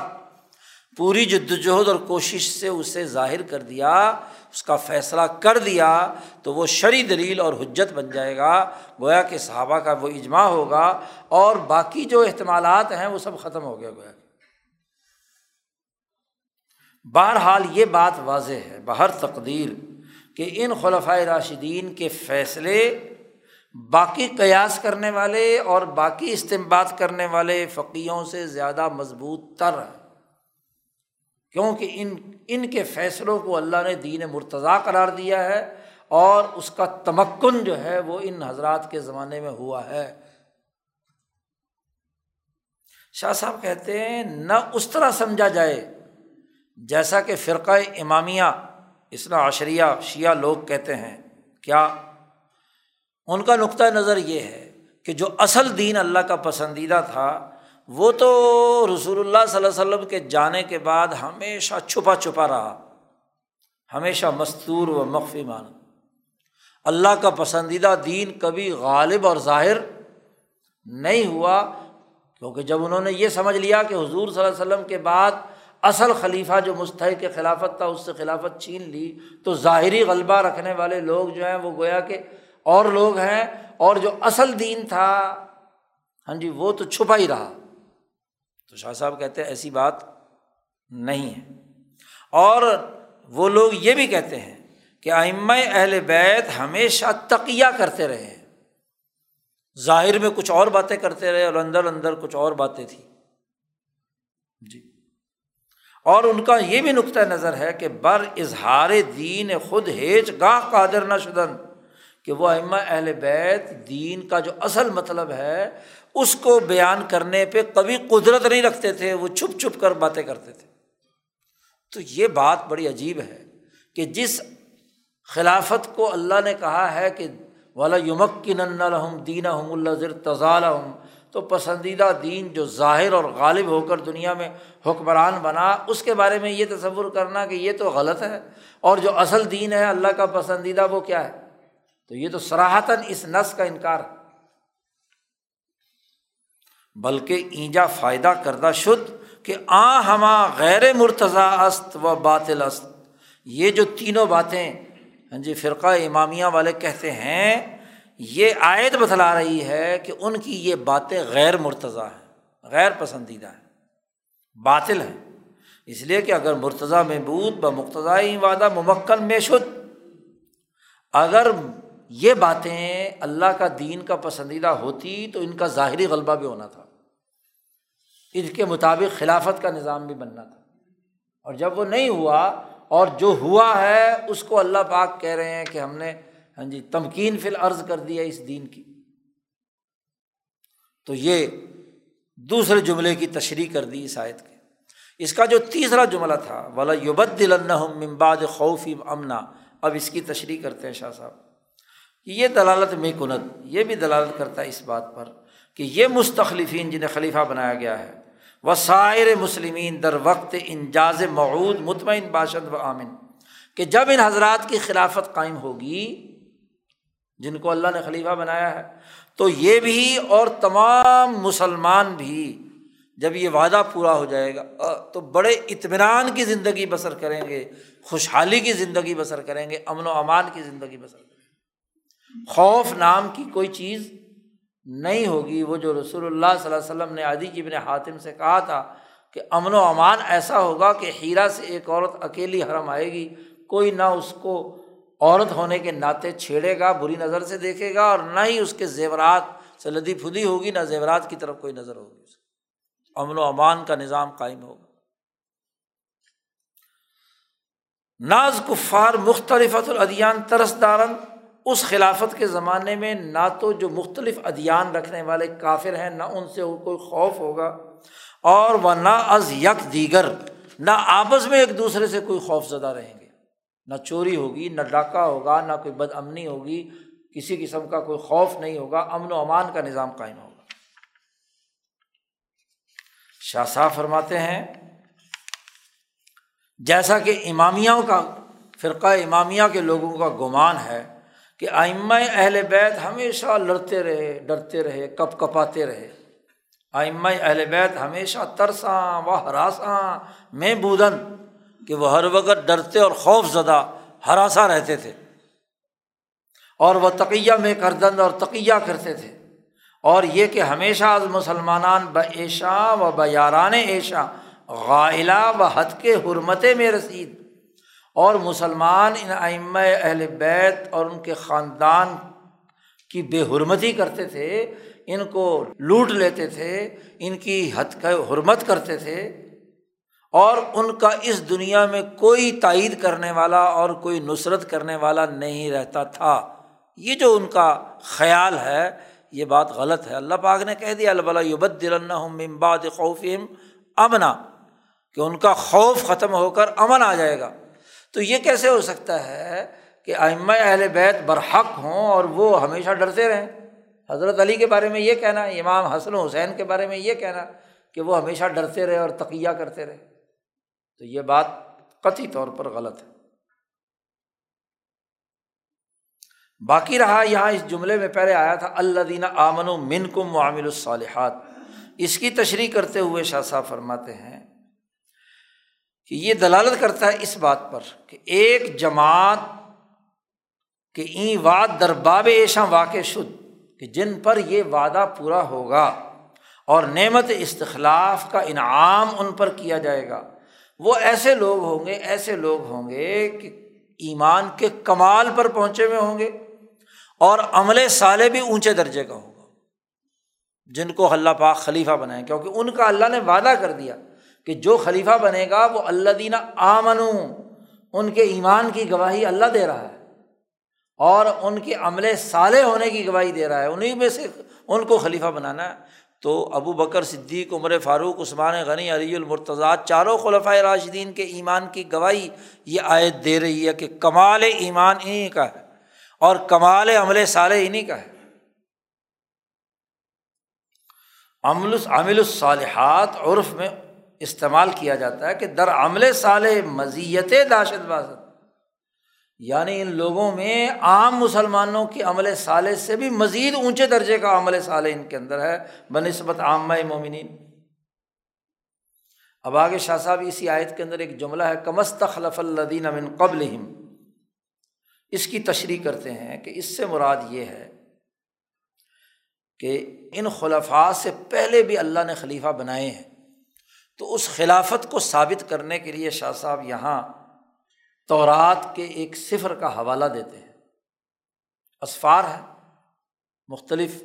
پوری جد وجہد اور کوشش سے اسے ظاہر کر دیا اس کا فیصلہ کر دیا تو وہ شرع دلیل اور حجت بن جائے گا۔ گویا کہ صحابہ کا وہ اجماع ہوگا اور باقی جو احتمالات ہیں وہ سب ختم ہو گیا گویا۔ بہرحال یہ بات واضح ہے، بہر تقدیر کہ ان خلفۂ راشدین کے فیصلے باقی قیاس کرنے والے اور باقی استعمال کرنے والے فقیوں سے زیادہ مضبوط تر ہیں۔ کیونکہ ان ان کے فیصلوں کو اللہ نے دین مرتضیٰ قرار دیا ہے اور اس کا تمکن جو ہے وہ ان حضرات کے زمانے میں ہوا ہے۔ شاہ صاحب کہتے ہیں، نہ اس طرح سمجھا جائے جیسا کہ فرقۂ امامیہ اسنا عشریہ، شیعہ لوگ کہتے ہیں۔ کیا؟ ان کا نقطۂ نظر یہ ہے کہ جو اصل دین اللہ کا پسندیدہ تھا وہ تو رسول اللہ صلی اللہ علیہ وسلم کے جانے کے بعد ہمیشہ چھپا چھپا رہا، ہمیشہ مستور و مخفی مانا۔ اللہ کا پسندیدہ دین کبھی غالب اور ظاہر نہیں ہوا، کیونکہ جب انہوں نے یہ سمجھ لیا کہ حضور صلی اللہ علیہ وسلم کے بعد اصل خلیفہ جو مستحق خلافت تھا، اس سے خلافت چھین لی۔ تو ظاہری غلبہ رکھنے والے لوگ جو ہیں، وہ گویا کہ اور لوگ ہیں اور جو اصل دین تھا۔ ہاں جی وہ تو چھپا ہی رہا۔ تو شاہ صاحب کہتے ہیں ایسی بات نہیں ہے۔ اور وہ لوگ یہ بھی کہتے ہیں کہ آئمہ اہل بیت ہمیشہ تقیہ کرتے رہے ظاہر میں کچھ اور باتیں کرتے رہے اور اندر اندر کچھ اور باتیں تھیں۔ جی۔ اور ان کا یہ بھی نقطۂ نظر ہے کہ بر اظہار دین خود ہیچ گاہ قادر نہ شدن کہ وہ امہ اہل بیت دین کا جو اصل مطلب ہے اس کو بیان کرنے پہ کبھی قدرت نہیں رکھتے تھے، وہ چھپ چھپ کر باتیں کرتے تھے۔ تو یہ بات بڑی عجیب ہے کہ جس خلافت کو اللہ نے کہا ہے کہ والا یمکن الحم دین ہم اللہ تضال تو پسندیدہ دین جو ظاہر اور غالب ہو کر دنیا میں حکمران بنا، اس کے بارے میں یہ تصور کرنا کہ یہ تو غلط ہے۔ اور جو اصل دین ہے اللہ کا پسندیدہ وہ کیا ہے؟ تو یہ تو سراہتاً اس نس کا انکار ہے۔ بلکہ اینجا فائدہ کردہ شد کہ آ ہما غیر مرتضی است و باطل است۔ یہ جو تینوں باتیں ہاں جی فرقہ امامیہ والے کہتے ہیں، یہ آیت بتلا رہی ہے کہ ان کی یہ باتیں غیر مرتضیٰ ہیں، غیر پسندیدہ ہیں، باطل ہیں۔ اس لیے کہ اگر مرتضیٰ میں بود ب وعدہ ممکن میں شد، اگر یہ باتیں اللہ کا دین کا پسندیدہ ہوتی تو ان کا ظاہری غلبہ بھی ہونا تھا۔ ان کے مطابق خلافت کا نظام بھی بننا تھا۔ اور جب وہ نہیں ہوا اور جو ہوا ہے اس کو اللہ پاک کہہ رہے ہیں کہ ہم نے ہاں جی تمکین فل عرض کر دیا اس دین کی۔ تو یہ دوسرے جملے کی تشریح کر دی اس آیت کے۔ اس کا جو تیسرا جملہ تھا، ولا یوبد دل ممباد خوف امنا اب اس کی تشریح کرتے ہیں شاہ صاحب۔ یہ دلالت میں کنت، یہ بھی دلالت کرتا ہے اس بات پر کہ یہ مستخلفین جنہیں خلیفہ بنایا گیا ہے، وسائر مسلمین در وقت انجاز معود مطمئن باشد و آمن، کہ جب ان حضرات کی خلافت قائم ہوگی، جن کو اللہ نے خلیفہ بنایا ہے، تو یہ بھی اور تمام مسلمان بھی جب یہ وعدہ پورا ہو جائے گا تو بڑے اطمینان کی زندگی بسر کریں گے، خوشحالی کی زندگی بسر کریں گے، امن و امان کی زندگی بسر کریں گے۔ خوف نام کی کوئی چیز نہیں ہوگی۔ وہ جو رسول اللہ صلی اللہ علیہ وسلم نے عدی ابن حاتم سے کہا تھا کہ امن و امان ایسا ہوگا کہ ہیرا سے ایک عورت اکیلی حرم آئے گی۔ کوئی نہ اس کو عورت ہونے کے ناطے چھیڑے گا، بری نظر سے دیکھے گا اور نہ ہی اس کے زیورات سے لدی پھدی ہوگی، نہ زیورات کی طرف کوئی نظر ہوگی۔ امن و امان کا نظام قائم ہوگا۔ ناز کفار مختلف الادیان ترس دارن اس خلافت کے زمانے میں نہ تو جو مختلف ادیان رکھنے والے کافر ہیں، نہ ان سے کوئی خوف ہوگا، اور وہ نہ از یک دیگر، نہ آپس میں ایک دوسرے سے کوئی خوف زدہ رہیں گے۔ نہ چوری ہوگی، نہ ڈاکہ ہوگا، نہ کوئی بد امنی ہوگی، کسی قسم کا کوئی خوف نہیں ہوگا، امن و امان کا نظام قائم ہوگا۔ شاہ صاحب فرماتے ہیں، جیسا کہ امامیاں کا، فرقہ امامیہ کے لوگوں کا گمان ہے کہ آئمہ اہل بیت ہمیشہ لڑتے رہے، ڈرتے رہے، کپ کپاتے رہے۔ آئمہ اہل بیت ہمیشہ ترساں و ہراساں میں بودن کہ وہ ہر وقت ڈرتے اور خوف زدہ، ہراساں رہتے تھے۔ اور وہ تقیہ میں کردند اور تقیہ کرتے تھے۔ اور یہ کہ ہمیشہ از مسلمان ب ایشا و بیاران ایشا غائلہ و حد کے حرمت میں رسید۔ اور مسلمان ان ائمہ اہل بیت اور ان کے خاندان کی بے حرمتی کرتے تھے، ان کو لوٹ لیتے تھے، ان کی حد حرمت کرتے تھے، اور ان کا اس دنیا میں کوئی تائید کرنے والا اور کوئی نصرت کرنے والا نہیں رہتا تھا۔ یہ جو ان کا خیال ہے، یہ بات غلط ہے۔ اللہ پاک نے کہہ دیا اللہ یبد دل امنا، کہ ان کا خوف ختم ہو کر امن آ جائے گا۔ تو یہ کیسے ہو سکتا ہے کہ آئمہ اہل بیت برحق ہوں اور وہ ہمیشہ ڈرتے رہیں؟ حضرت علی کے بارے میں یہ کہنا، امام حسن حسین کے بارے میں یہ کہنا کہ وہ ہمیشہ ڈرتے رہے اور تقیہ کرتے رہے۔ تو یہ بات قطعی طور پر غلط ہے۔ باقی رہا، یہاں اس جملے میں پہلے آیا تھا اللہ دینہ آمن و من کم معامل الصالحات۔ اس کی تشریح کرتے ہوئے شاہ صاحب فرماتے ہیں کہ یہ دلالت کرتا ہے اس بات پر کہ ایک جماعت کے این واد درباب ایشاں واقع شد کہ جن پر یہ وعدہ پورا ہوگا اور نعمت استخلاف کا انعام ان پر کیا جائے گا۔ وہ ایسے لوگ ہوں گے، ایسے لوگ ہوں گے کہ ایمان کے کمال پر پہنچے ہوئے ہوں گے اور عمل سالے بھی اونچے درجے کا ہوگا۔ جن کو اللہ پاک خلیفہ بنائے، کیونکہ ان کا اللہ نے وعدہ کر دیا۔ کہ جو خلیفہ بنے گا وہ اللہ دینا آمن ان کے ایمان کی گواہی اللہ دے رہا ہے اور ان کے عمل سالے ہونے کی گواہی دے رہا ہے انہیں میں سے ان کو خلیفہ بنانا ہے۔ تو ابو بکر صدیق، عمر فاروق، عثمان غنی، علی المرتضیٰ، چاروں خلفۂ راشدین کے ایمان کی گواہی یہ آیت دے رہی ہے کہ کمال ایمان انہیں کا ہے اور کمال عمل صالح انہیں کا ہے۔ عمل عامل الصالحات عرف میں استعمال کیا جاتا ہے کہ در عمل صالح مزیت داشت بازت یعنی ان لوگوں میں عام مسلمانوں کی عمل صالح سے بھی مزید اونچے درجے کا عمل صالح ان کے اندر ہے بہ نسبت عامہ مومنین۔ اب آگے شاہ صاحب اسی آیت کے اندر ایک جملہ ہے کمست خلف الدین امن قبل اس کی تشریح کرتے ہیں کہ اس سے مراد یہ ہے کہ ان خلفاء سے پہلے بھی اللہ نے خلیفہ بنائے ہیں۔ تو اس خلافت کو ثابت کرنے کے لیے شاہ صاحب یہاں تورات کے ایک صفر کا حوالہ دیتے ہیں۔ اسفار ہے، مختلف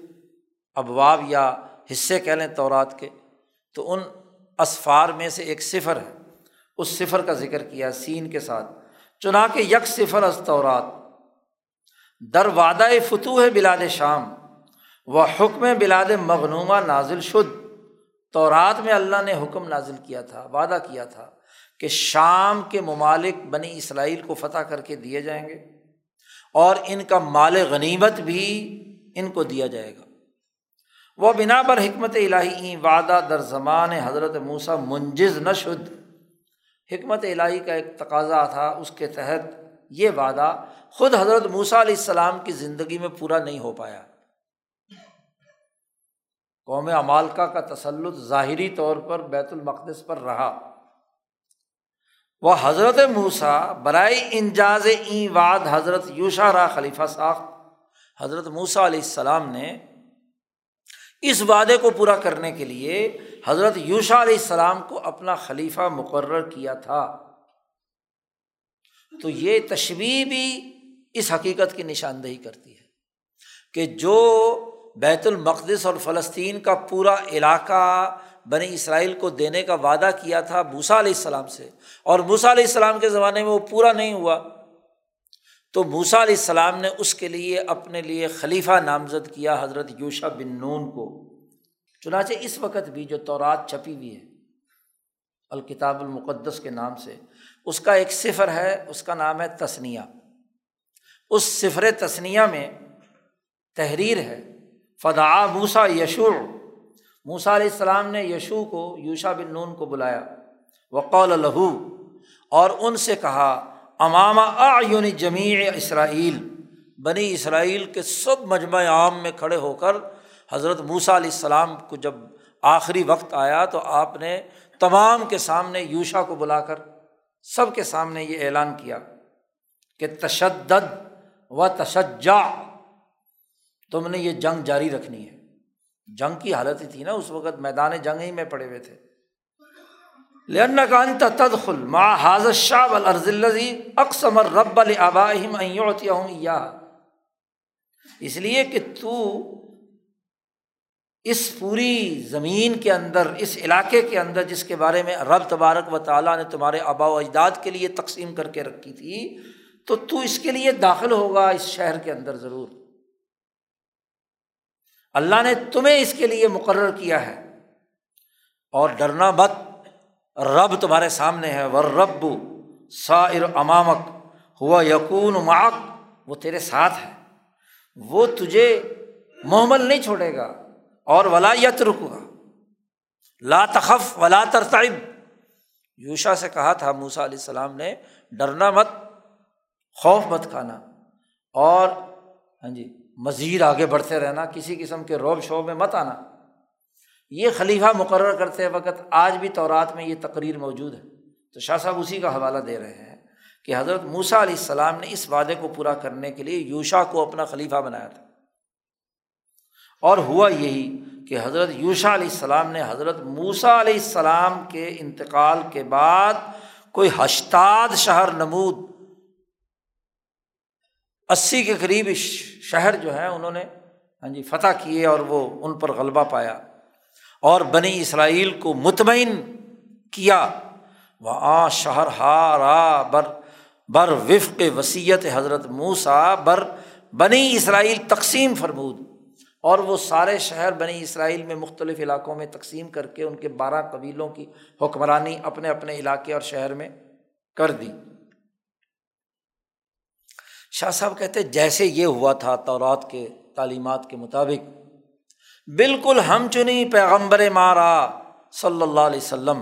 ابواب یا حصے کہہ لیں تورات کے، تو ان اسفار میں سے ایک صفر ہے۔ اس صفر کا ذکر کیا سین کے ساتھ۔ چنا کے یک صفر استورات در وعدہ فتوح بلاد شام و حکم بلاد مغنومہ نازل شد۔ تو رات میں اللہ نے حکم نازل کیا تھا، وعدہ کیا تھا کہ شام کے ممالک بنی اسرائیل کو فتح کر کے دیے جائیں گے اور ان کا مال غنیمت بھی ان کو دیا جائے گا۔ وہ بنا پر حکمت الہی وعدہ در زمان حضرت موسا منجز نہ شد۔ حکمت الہی کا ایک تقاضا تھا، اس کے تحت یہ وعدہ خود حضرت موسیٰ علیہ السلام کی زندگی میں پورا نہیں ہو پایا۔ قوم امالکا کا تسلط ظاہری طور پر بیت المقدس پر رہا۔ وہ حضرت موسا برائے انجاز این واد حضرت یوشا را خلیفہ ساخت۔ حضرت موسا علیہ السلام نے اس وعدے کو پورا کرنے کے لیے حضرت یوشا علیہ السلام کو اپنا خلیفہ مقرر کیا تھا۔ تو یہ تشویح بھی اس حقیقت کی نشاندہی کرتی ہے کہ جو بیت المقدس اور فلسطین کا پورا علاقہ بنی اسرائیل کو دینے کا وعدہ کیا تھا موسا علیہ السلام سے۔ اور موسا علیہ السلام کے زمانے میں وہ پورا نہیں ہوا۔ تو موسا علیہ السلام نے اس کے لیے اپنے لیے خلیفہ نامزد کیا حضرت یوشا بن نون کو۔ چنانچہ اس وقت بھی جو تورات چھپی ہوئی ہے، الکتاب المقدس کے نام سے، اس کا ایک صفر ہے، اس کا نام ہے تسنیہ اس صفر تسنیہ میں تحریر ہے فدا موسا یشو موسا علیہ السلام نے یشو کو، یوشا بن نون کو بلایا۔ وقول لہو، اور ان سے کہا، امام آیون جمیع اسرائیل، بنی اسرائیل کے سب مجمع عام میں کھڑے ہو کر حضرت موسا علیہ السلام کو جب آخری وقت آیا تو آپ نے تمام کے سامنے یوشا کو بلا کر سب کے سامنے یہ اعلان کیا کہ تشدد و تشجا تم نے یہ جنگ جاری رکھنی ہے۔ جنگ کی حالت ہی تھی نا اس وقت، میدان جنگ ہی میں پڑے ہوئے تھے۔ لن کا انت تدخل ما حاضر شاہ الرض الزی اکثمر رب الباہم یا اس لیے کہ تو اس پوری زمین کے اندر، اس علاقے کے اندر جس کے بارے میں رب تبارک و تعالیٰ نے تمہارے آبا و اجداد کے لیے تقسیم کر کے رکھی تھی، تو تو اس کے لیے داخل ہوگا اس شہر کے اندر ضرور۔ اللہ نے تمہیں اس کے لیے مقرر کیا ہے۔ اور ڈرنا مت، رب تمہارے سامنے ہے۔ ور رب سائر امامک ہوا یقون معک وہ تیرے ساتھ ہے۔ وہ تجھے محمل نہیں چھوڑے گا۔ اور ولا یت رکا لا تخف ولا ترتعب۔ یوشا سے کہا تھا موسا علیہ السلام نے، ڈرنا مت، خوف مت کھانا۔ اور ہاں جی مزید آگے بڑھتے رہنا، کسی قسم کے روب شوب میں مت آنا۔ یہ خلیفہ مقرر کرتے وقت آج بھی تورات میں یہ تقریر موجود ہے۔ تو شاہ صاحب اسی کا حوالہ دے رہے ہیں کہ حضرت موسا علیہ السلام نے اس وعدے کو پورا کرنے کے لیے یوشا کو اپنا خلیفہ بنایا تھا۔ اور ہوا یہی کہ حضرت یوشا علیہ السلام نے حضرت موسا علیہ السلام کے انتقال کے بعد کوئی ہشتاد شہر نمود اسی کے قریب شہر جو ہے انہوں نے ہاں جی فتح کیے اور وہ ان پر غلبہ پایا۔ اور بنی اسرائیل کو مطمئن کیا۔ وہ آ شہر ہارا بر بر وفق وسیعت حضرت موسا بر بنی اسرائیل تقسیم فرمود۔ اور وہ سارے شہر بنی اسرائیل میں مختلف علاقوں میں تقسیم کر کے ان کے بارہ قبیلوں کی حکمرانی اپنے اپنے علاقے اور شہر میں کر دی۔ شاہ صاحب کہتے جیسے یہ ہوا تھا تورات کے تعلیمات کے مطابق، بالکل ہم چنی پیغمبر مارا صلی اللہ علیہ وسلم۔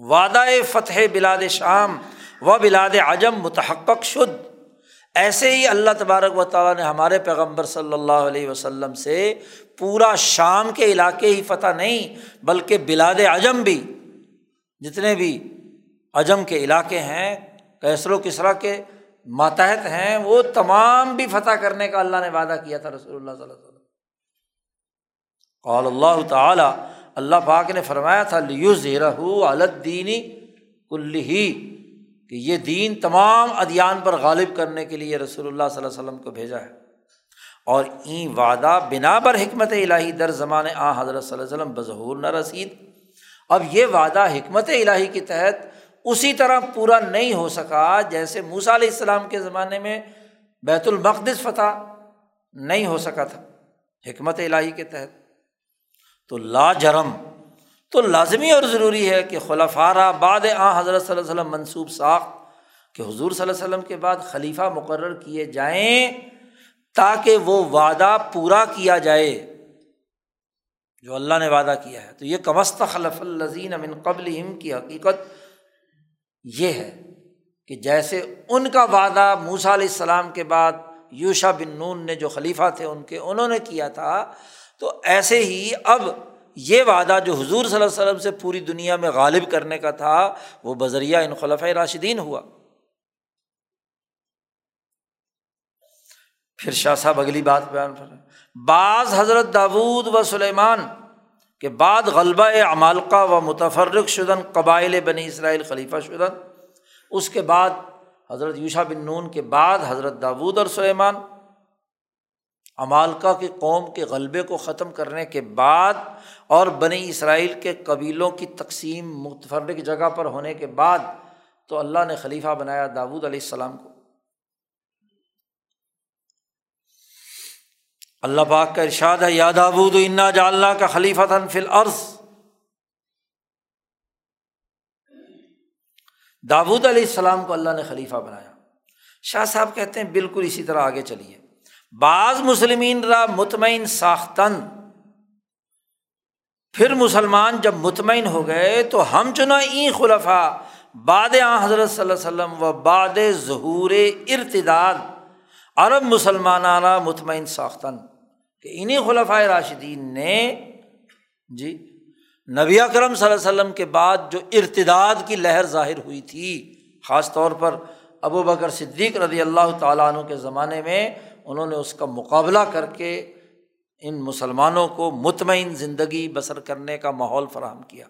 وعدہ فتح بلاد شام و بلاد عجم متحق شد۔ ایسے ہی اللہ تبارک و تعالیٰ نے ہمارے پیغمبر صلی اللہ علیہ وسلم سے پورا شام کے علاقے ہی فتح نہیں، بلکہ بلاد عجم بھی، جتنے بھی عجم کے علاقے ہیں کیسر و کسرا کے ماتحت ہیں، وہ تمام بھی فتح کرنے کا اللہ نے وعدہ کیا تھا رسول اللہ صلی اللہ علیہ وسلم۔ قال اللہ تعالیٰ، اللہ پاک نے فرمایا تھا لیو زیرہ الدینی کل ہی کہ یہ دین تمام ادیان پر غالب کرنے کے لیے رسول اللہ صلی اللہ علیہ وسلم کو بھیجا ہے۔ اور این وعدہ بنا بر حکمت الہی در زمان آ حضرت صلی اللہ علیہ وسلم بظہور نہ رسید۔ اب یہ وعدہ حکمت الہی کے تحت اسی طرح پورا نہیں ہو سکا جیسے موسا علیہ السلام کے زمانے میں بیت المقدس فتح نہیں ہو سکا تھا، حکمت الہی کے تحت۔ تو لا جرم، تو لازمی اور ضروری ہے کہ خلفارہ بعد آ حضرت صلی اللہ علیہ وسلم منصوب ساخت کہ حضور صلی اللہ علیہ وسلم کے بعد خلیفہ مقرر کیے جائیں تاکہ وہ وعدہ پورا کیا جائے، جو اللہ نے وعدہ کیا ہے۔ تو یہ کمست خلف الزین امن قبل کی حقیقت یہ ہے کہ جیسے ان کا وعدہ موسا علیہ السلام کے بعد یوشا بن نون نے جو خلیفہ تھے ان کے، انہوں نے کیا تھا، تو ایسے ہی اب یہ وعدہ جو حضور صلی اللہ علیہ وسلم سے پوری دنیا میں غالب کرنے کا تھا، وہ بذریعہ ان خلف راشدین ہوا۔ پھر شاہ صاحب اگلی بات بیان کر بعض حضرت داود و سلیمان کے بعد غلبہ عمالقہ و متفرق شدن، قبائل بنی اسرائیل خلیفہ شدن۔ اس کے بعد حضرت یوشا بن نون کے بعد حضرت داود اور سلیمان۔ امالکا کی قوم کے غلبے کو ختم کرنے کے بعد اور بنی اسرائیل کے قبیلوں کی تقسیم متفرق جگہ پر ہونے کے بعد تو اللہ نے خلیفہ بنایا داود علیہ السلام کو۔ اللہ پاک کا ارشاد ہے یاد آبود انا جالنا کا خلیفہ تھن فل عرض داود علیہ السلام کو اللہ نے خلیفہ بنایا۔ شاہ صاحب کہتے ہیں، بالکل اسی طرح آگے چلیے۔ بعض مسلمین را مطمئن ساختن۔ پھر مسلمان جب مطمئن ہو گئے تو ہم چنا این خلفا باد آ حضرت صلی اللہ وسلم و باد ظہور ارتداد۔ عرب مسلمانہ مطمئن ساختن۔ کہ انہیں خلفۂ راشدین نے جی نبی اکرم صلی اللہ علیہ وسلم کے بعد جو ارتداد کی لہر ظاہر ہوئی تھی، خاص طور پر ابو بکر صدیق رضی اللہ تعالیٰ عنہ کے زمانے میں، انہوں نے اس کا مقابلہ کر کے ان مسلمانوں کو مطمئن زندگی بسر کرنے کا ماحول فراہم کیا۔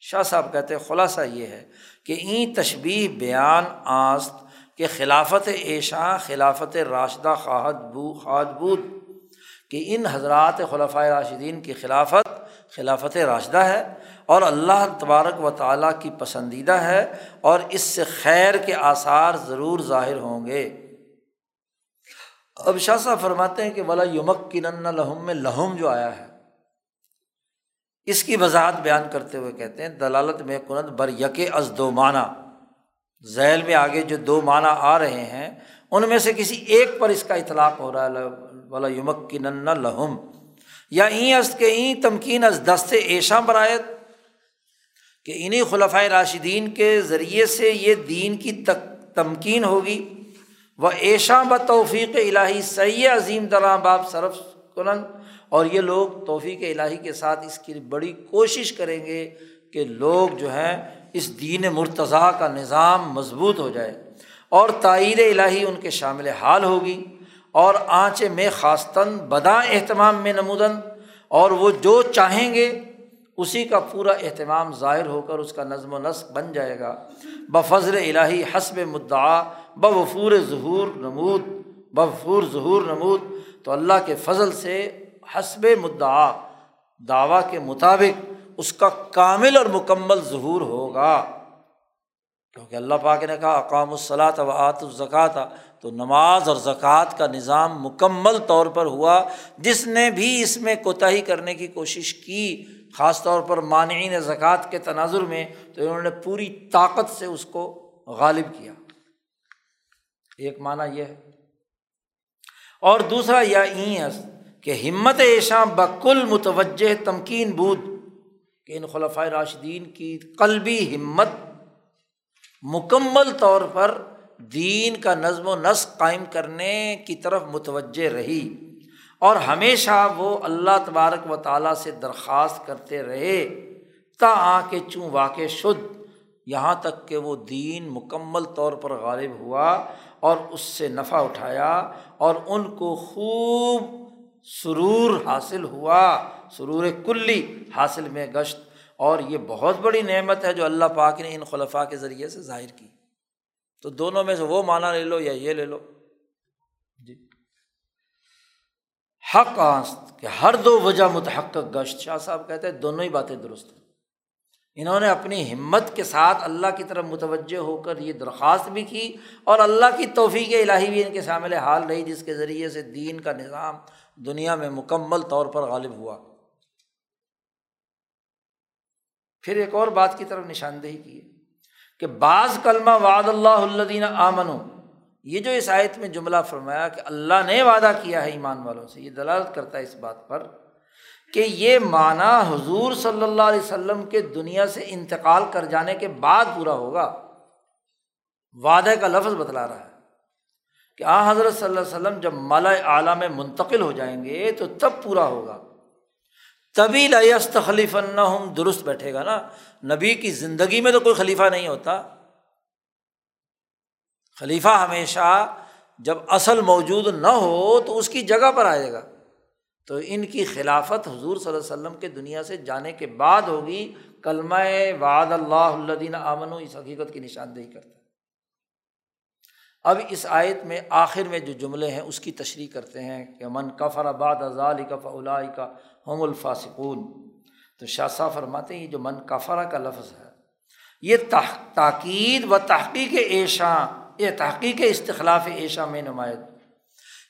شاہ صاحب کہتے خلاصہ یہ ہے کہ این تشبیح بیان آست کہ خلافت ایشاں، خلافت راشدہ خواہد بو، خواہد بود کہ ان حضرات خلافۂ راشدین کی خلافت خلافت راشدہ ہے اور اللہ تبارک و تعالیٰ کی پسندیدہ ہے اور اس سے خیر کے آثار ضرور ظاہر ہوں گے۔ اب شاہ صاحب فرماتے ہیں کہ ولا یمک کی نن لہم میں لہم جو آیا ہے۔ اس کی وضاحت بیان کرتے ہوئے کہتے ہیں، دلالت میں کنت بر یک از دو معنی۔ ذیل میں آگے جو دو معنی آ رہے ہیں، ان میں سے کسی ایک پر اس کا اطلاق ہو رہا ہے ولا یمک کی نن لہم یا این از کے این تمکین از دست ایشاں برایت کہ انہیں خلفۂ راشدین کے ذریعے سے یہ دین کی تمکین ہوگی۔ وہ ایشا ب توفیق الہی سی عظیم درا باب صرف کنن۔ اور یہ لوگ توفیق الہی کے ساتھ اس کی بڑی کوشش کریں گے کہ لوگ جو ہیں اس دین مرتضیٰ کا نظام مضبوط ہو جائے اور تائید الہی ان کے شامل حال ہوگی اور آنچ میں خاصتاً بدا اہتمام میں نمودن اور وہ جو چاہیں گے اسی کا پورا اہتمام ظاہر ہو کر اس کا نظم و نسق بن جائے گا۔ بفضل الہی حسب مدعا بفور ظہور نمود بفور ظہور نمود۔ تو اللہ کے فضل سے حسب مدعا، دعویٰ کے مطابق اس کا کامل اور مکمل ظہور ہوگا۔ کیونکہ اللہ پاک نے کہا، اقام الصلاۃ و آت الزکات تو نماز اور زکوٰۃ کا نظام مکمل طور پر ہوا، جس نے بھی اس میں کوتاہی کرنے کی کوشش کی، خاص طور پر مانعین زکوٰۃ کے تناظر میں، تو انہوں نے پوری طاقت سے اس کو غالب کیا۔ ایک معنی یہ ہے۔ اور دوسرا یہ کہ ہمت ایشاں بکل متوجہ تمکین بود۔ کہ ان خلفۂ راشدین کی قلبی ہمت مکمل طور پر دین کا نظم و نسق قائم کرنے کی طرف متوجہ رہی اور ہمیشہ وہ اللہ تبارک و تعالیٰ سے درخواست کرتے رہے تا آ کے چوں واقع شد، یہاں تک کہ وہ دین مکمل طور پر غالب ہوا اور اس سے نفع اٹھایا اور ان کو خوب سرور حاصل ہوا، سرور کلی حاصل میں گشت۔ اور یہ بہت بڑی نعمت ہے جو اللہ پاک نے ان خلفاء کے ذریعے سے ظاہر کی۔ تو دونوں میں سے وہ مانا لے لو یا یہ لے لو۔ جی۔ حق آست کہ ہر دو وجہ متحق گشت۔ شاہ صاحب کہتے ہیں دونوں ہی باتیں درست ہیں۔ انہوں نے اپنی ہمت کے ساتھ اللہ کی طرف متوجہ ہو کر یہ درخواست بھی کی اور اللہ کی توفیق الہی بھی ان کے شامل حال رہی، جس کے ذریعے سے دین کا نظام دنیا میں مکمل طور پر غالب ہوا۔ پھر ایک اور بات کی طرف نشاندہی کی ہے کہ بعض کلمہ وعد اللہ الدین آمن یہ جو اس آیت میں جملہ فرمایا کہ اللہ نے وعدہ کیا ہے ایمان والوں سے، یہ دلالت کرتا ہے اس بات پر کہ یہ معنی حضور صلی اللہ علیہ وسلم کے دنیا سے انتقال کر جانے کے بعد پورا ہوگا۔ وعدے کا لفظ بتلا رہا ہے۔ کہ آ حضرت صلی اللہ علیہ وسلم جب مالا اعلیٰ میں منتقل ہو جائیں گے تو تب پورا ہوگا۔ طبی لست خلیف ہم درست بیٹھے گا نا۔ نبی کی زندگی میں تو کوئی خلیفہ نہیں ہوتا۔ خلیفہ ہمیشہ جب اصل موجود نہ ہو تو اس کی جگہ پر آئے گا۔ تو ان کی خلافت حضور صلی اللہ علیہ وسلم کے دنیا سے جانے کے بعد ہوگی۔ کلمہ وعد اللہ الدین امن و اس حقیقت کی نشاندہی کرتا اب اس آیت میں آخر میں جو جملے ہیں اس کی تشریح کرتے ہیں کہ من کفر آباد ازال کف کا ہم الفاسقون۔ تو شاہ صاحب فرماتے ہیں یہ جو من کفرا کا لفظ ہے، یہ تاکید و تحقیق ایشاں، یہ تحقیق استخلاف ایشا میں نمایت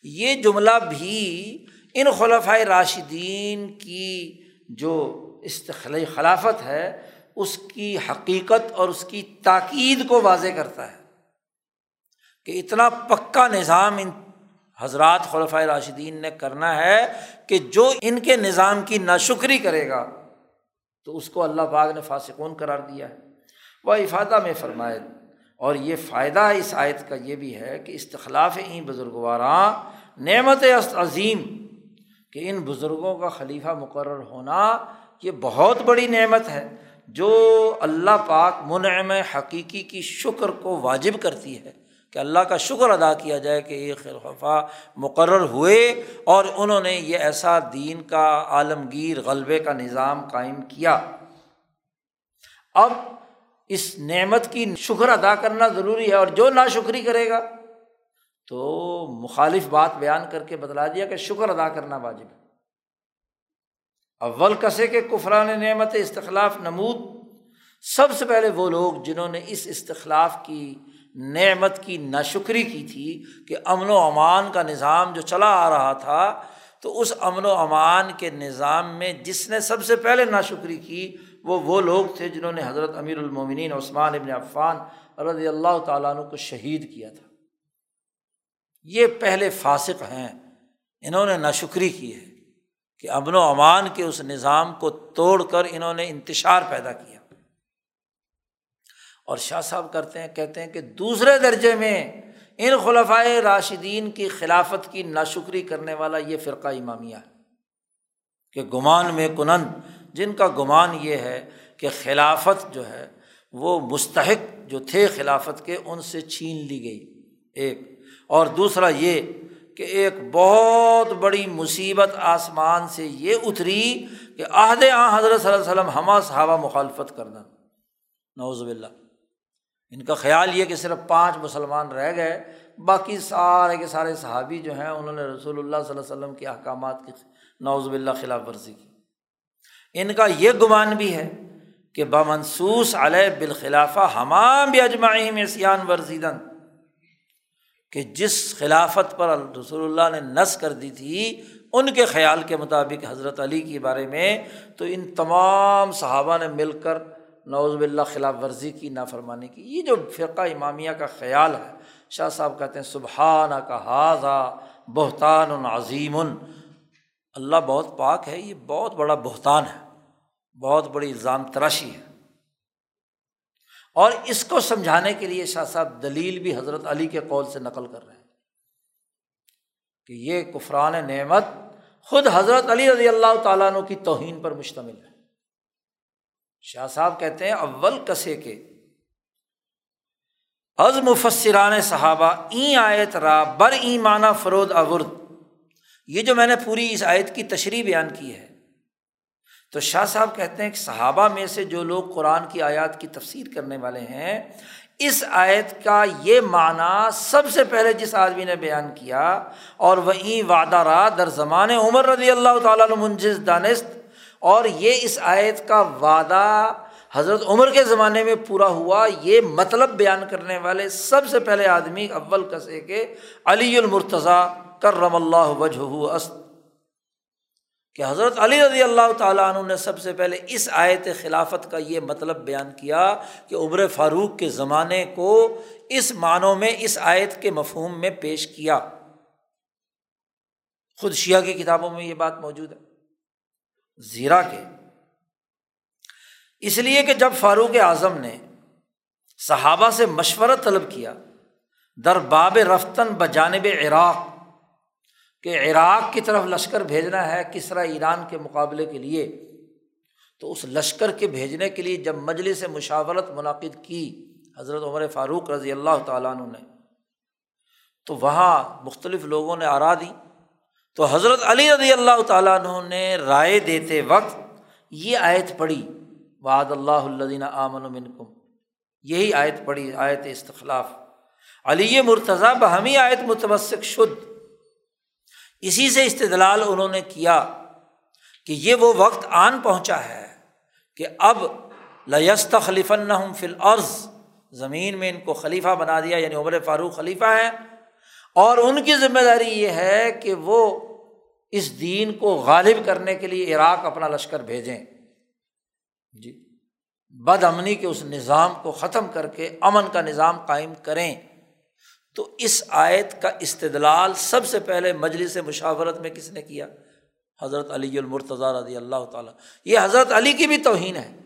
یہ جملہ بھی ان خلفۂ راشدین کی جو استخل خلافت ہے، اس کی حقیقت اور اس کی تاکید کو واضح کرتا ہے۔ کہ اتنا پکا نظام ان حضرات خلفۂ راشدین نے کرنا ہے کہ جو ان کے نظام کی ناشکری کرے گا، تو اس کو اللہ پاک نے فاسقون قرار دیا ہے۔ وہ افادہ میں فرمائے، اور یہ فائدہ اس آیت کا یہ بھی ہے کہ استخلاف این بزرگواراں نعمت عظیم کہ ان بزرگوں کا خلیفہ مقرر ہونا یہ بہت بڑی نعمت ہے، جو اللہ پاک منعم حقیقی کی شکر کو واجب کرتی ہے۔ کہ اللہ کا شکر ادا کیا جائے کہ یہ خلفہ مقرر ہوئے اور انہوں نے یہ ایسا دین کا عالمگیر غلبے کا نظام قائم کیا۔ اب اس نعمت کی شکر ادا کرنا ضروری ہے اور جو نا شکری کرے گا تو مخالف بات بیان کر کے بتلا دیا کہ شکر ادا کرنا واجب ہے۔ اول کسے کے کفران نعمت استخلاف نمود، سب سے پہلے وہ لوگ جنہوں نے اس استخلاف کی نعمت کی ناشکری کی تھی کہ امن و امان کا نظام جو چلا آ رہا تھا، تو اس امن و امان کے نظام میں جس نے سب سے پہلے ناشکری کی، وہ وہ لوگ تھے جنہوں نے حضرت امیر المومنین عثمان ابن عفان رضی اللہ تعالیٰ عنہ کو شہید کیا تھا۔ یہ پہلے فاسق ہیں، انہوں نے ناشکری کی ہے کہ امن و امان کے اس نظام کو توڑ کر انہوں نے انتشار پیدا کیا۔ اور شاہ صاحب کرتے ہیں، کہتے ہیں کہ دوسرے درجے میں ان خلفۂ راشدین کی خلافت کی ناشکری کرنے والا یہ فرقہ امامیہ ہے۔ کہ گمان میں کنند جن کا گمان یہ ہے کہ خلافت جو ہے وہ مستحق جو تھے خلافت کے، ان سے چھین لی گئی ایک۔ اور دوسرا یہ کہ ایک بہت بڑی مصیبت آسمان سے یہ اتری کہ عہد آ حضرت صلی اللہ علیہ وسلم ہما صحابہ مخالفت کرنا۔ نوز باللہ۔ ان کا خیال یہ کہ صرف پانچ مسلمان رہ گئے، باقی سارے کے سارے صحابی جو ہیں، انہوں نے رسول اللہ صلی اللہ علیہ وسلم کے احکامات کی نوز باللہ خلاف ورزی کی۔ ان کا یہ گمان بھی ہے کہ بامنسوس علیہ بالخلافہ ہمام بھی اجماعی سیان ورزیدن، کہ جس خلافت پر رسول اللہ نے نس کر دی تھی ان کے خیال کے مطابق حضرت علی کے بارے میں، تو ان تمام صحابہ نے مل کر نوز باللہ خلاف ورزی کی، نافرمانی کی۔ یہ جو فرقہ امامیہ کا خیال ہے، شاہ صاحب کہتے ہیں سبحانہ کا حاضہ بہتان عظیم۔ اللہ بہت پاک ہے، یہ بہت بڑا بہتان ہے، بہت بڑی الزام تراشی ہے۔ اور اس کو سمجھانے کے لیے شاہ صاحب دلیل بھی حضرت علی کے قول سے نقل کر رہے ہیں کہ یہ کفران نعمت خود حضرت علی رضی اللہ تعالیٰ عنہ کی توہین پر مشتمل ہے۔ شاہ صاحب کہتے ہیں، اول کسے کے۔ از مفسران صحابہ، این آیت را بر ایمانہ فرود اورد یہ جو میں نے پوری اس آیت کی تشریح بیان کی ہے۔ تو شاہ صاحب کہتے ہیں کہ صحابہ میں سے جو لوگ قرآن کی آیات کی تفسیر کرنے والے ہیں، اس آیت کا یہ معنی سب سے پہلے جس آدمی نے بیان کیا، اور وہیں وعدہ را در زمان عمر رضی اللہ تعالیٰ منجز دانست۔ اور یہ اس آیت کا وعدہ حضرت عمر کے زمانے میں پورا ہوا، یہ مطلب بیان کرنے والے سب سے پہلے آدمی اول کسے کے علی المرتضیٰ کرم اللہ وجہ است کہ حضرت علی رضی اللہ تعالیٰ عنہ نے سب سے پہلے اس آیت خلافت کا یہ مطلب بیان کیا کہ عمر فاروق کے زمانے کو اس معنوں میں، اس آیت کے مفہوم میں پیش کیا۔ خود شیعہ کی کتابوں میں یہ بات موجود ہے۔ زیرا کے۔ اس لیے کہ جب فاروق اعظم نے صحابہ سے مشورہ طلب کیا در باب رفتن بجانب عراق کہ عراق کی طرف لشکر بھیجنا ہے کس طرح ایران کے مقابلے کے لیے، تو اس لشکر کے بھیجنے کے لیے جب مجلس مشاورت منعقد کی حضرت عمر فاروق رضی اللہ تعالیٰ عنہ نے، تو وہاں مختلف لوگوں نے آرا دی۔ تو حضرت علی رضی اللہ تعالیٰ عنہ نے رائے دیتے وقت یہ آیت پڑھی، وعد اللہ الدین آمن منکم۔ یہی آیت پڑھی، آیت استخلاف۔ علی مرتضیٰ بہمی آیت متمسک شد۔ اسی سے استدلال انہوں نے کیا کہ یہ وہ وقت آن پہنچا ہے کہ اب لست خلیفن فل عرض زمین میں ان کو خلیفہ بنا دیا یعنی عمر فاروق خلیفہ ہے اور ان کی ذمہ داری یہ ہے کہ وہ اس دین کو غالب کرنے کے لیے عراق اپنا لشکر بھیجیں۔ جی۔ بد امنی کے اس نظام کو ختم کر کے امن کا نظام قائم کریں۔ تو اس آیت کا استدلال سب سے پہلے مجلس مشاورت میں کس نے کیا؟ حضرت علی المرتضیٰ رضی اللہ تعالیٰ۔ یہ حضرت علی کی بھی توہین ہے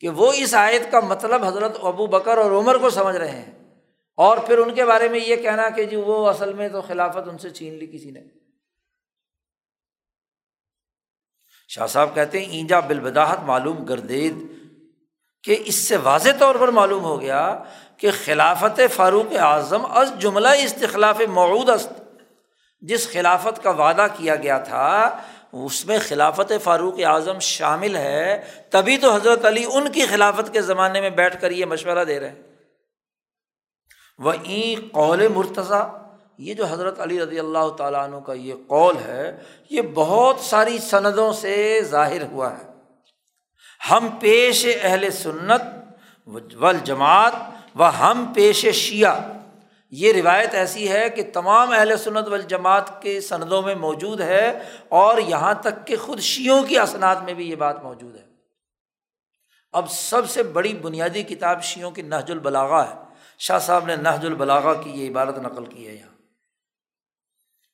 کہ وہ اس آیت کا مطلب حضرت ابو بکر اور عمر کو سمجھ رہے ہیں۔ اور پھر ان کے بارے میں یہ کہنا کہ جی وہ اصل میں تو خلافت ان سے چھین لی کسی نے۔ شاہ صاحب کہتے ہیں، اینجا بالبداحت معلوم گردید۔ کہ اس سے واضح طور پر معلوم ہو گیا کہ خلافت فاروق اعظم از جملہ استخلاف معود است۔ جس خلافت کا وعدہ کیا گیا تھا، اس میں خلافت فاروق اعظم شامل ہے۔ تبھی تو حضرت علی ان کی خلافت کے زمانے میں بیٹھ کر یہ مشورہ دے رہے ہیں۔ وہ این قول مرتضیٰ یہ جو حضرت علی رضی اللہ تعالیٰ عنہ کا یہ قول ہے، یہ بہت ساری سندوں سے ظاہر ہوا ہے۔ ہم پیش اہل سنت و جماعت و ہم پیش شیعہ۔ یہ روایت ایسی ہے کہ تمام اہل سنت و کے سندوں میں موجود ہے اور یہاں تک کہ خود شیعوں کی اسناد میں بھی یہ بات موجود ہے۔ اب سب سے بڑی بنیادی کتاب شیعوں کی نہج البلاغا ہے۔ شاہ صاحب نے نہج البلاغا کی یہ عبارت نقل کی ہے یہاں۔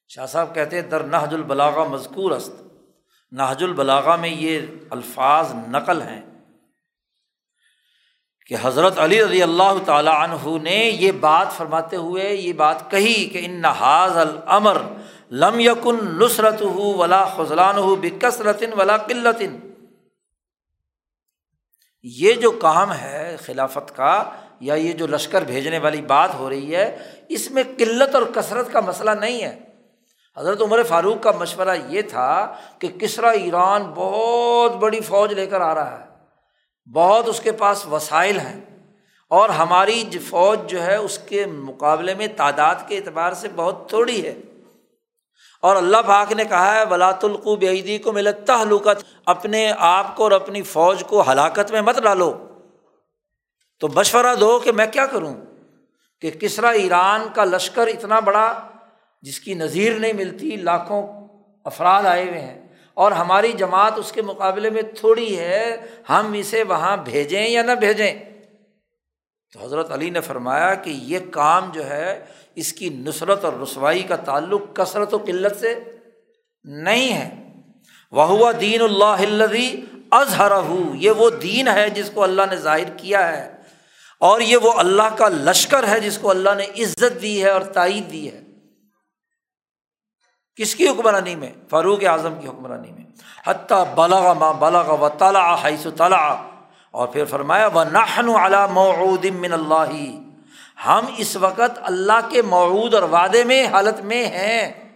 شاہ صاحب کہتے ہیں، در نہج البلاغا مذکور است۔ نہج البلاغا میں یہ الفاظ نقل ہیں کہ حضرت علی رضی اللہ تعالیٰ عنہ نے یہ بات فرماتے ہوئے یہ بات کہی کہ ان نحاظ العمر لم یقن نصرت ہو ولا خزلان ہو بکسرتن ولا قلتن یہ جو کام ہے خلافت کا یا یہ جو لشکر بھیجنے والی بات ہو رہی ہے، اس میں قلت اور کثرت کا مسئلہ نہیں ہے۔ حضرت عمر فاروق کا مشورہ یہ تھا کہ کسرا ایران بہت بڑی فوج لے کر آ رہا ہے، بہت اس کے پاس وسائل ہیں اور ہماری فوج جو ہے اس کے مقابلے میں تعداد کے اعتبار سے بہت تھوڑی ہے۔ اور اللہ پاک نے کہا ہے ولاۃ القوب عیدی کو ملتا حلوکت اپنے آپ کو اور اپنی فوج کو ہلاکت میں مت ڈالو۔ تو مشورہ دو کہ میں کیا کروں کہ کسرا ایران کا لشکر اتنا بڑا جس کی نظیر نہیں ملتی، لاکھوں افراد آئے ہوئے ہیں۔ اور ہماری جماعت اس کے مقابلے میں تھوڑی ہے، ہم اسے وہاں بھیجیں یا نہ بھیجیں؟ تو حضرت علی نے فرمایا کہ یہ کام جو ہے، اس کی نصرت اور رسوائی کا تعلق کثرت و قلت سے نہیں ہے۔ وہ دین اللہ اظہر یہ وہ دین ہے جس کو اللہ نے ظاہر کیا ہے۔ اور یہ وہ اللہ کا لشکر ہے جس کو اللہ نے عزت دی ہے اور تائید دی ہے۔ کس کی حکمرانی میں؟ فاروق اعظم کی حکمرانی میں۔ حتیٰ بلغ ما بلغ و تلا حیث تلا اور پھر فرمایا وہ نحن علا من اللہ ہم اس وقت اللہ کے معود اور وعدے میں، حالت میں ہیں۔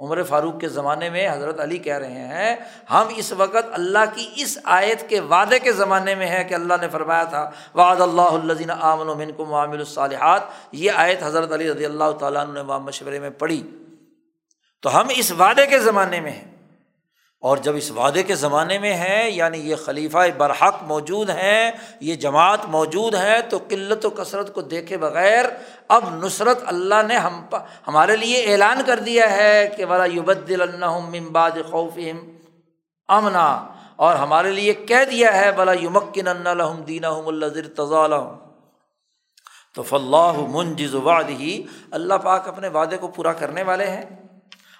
عمر فاروق کے زمانے میں حضرت علی کہہ رہے ہیں، ہم اس وقت اللہ کی اس آیت کے وعدے کے زمانے میں ہے کہ اللہ نے فرمایا تھا، وعد اللہ الزین عامن و من کو معامل الصالحات۔ یہ آیت حضرت علی رضی اللہ تعالیٰ نے مشورے میں پڑھی۔ تو ہم اس وعدے کے زمانے میں ہیں۔ اور جب اس وعدے کے زمانے میں ہیں یعنی یہ خلیفہ برحق موجود ہیں، یہ جماعت موجود ہے تو قلت و کثرت کو دیکھے بغیر اب نصرت اللہ نے ہم ہمارے لیے اعلان کر دیا ہے کہ بلا یوبد ممباد خوف امنا اور ہمارے لیے کہہ دیا ہے بلا یمکن الحم دین اللہ تو فلاح منجز واد ہی اللہ پاک اپنے وعدے کو پورا کرنے والے ہیں۔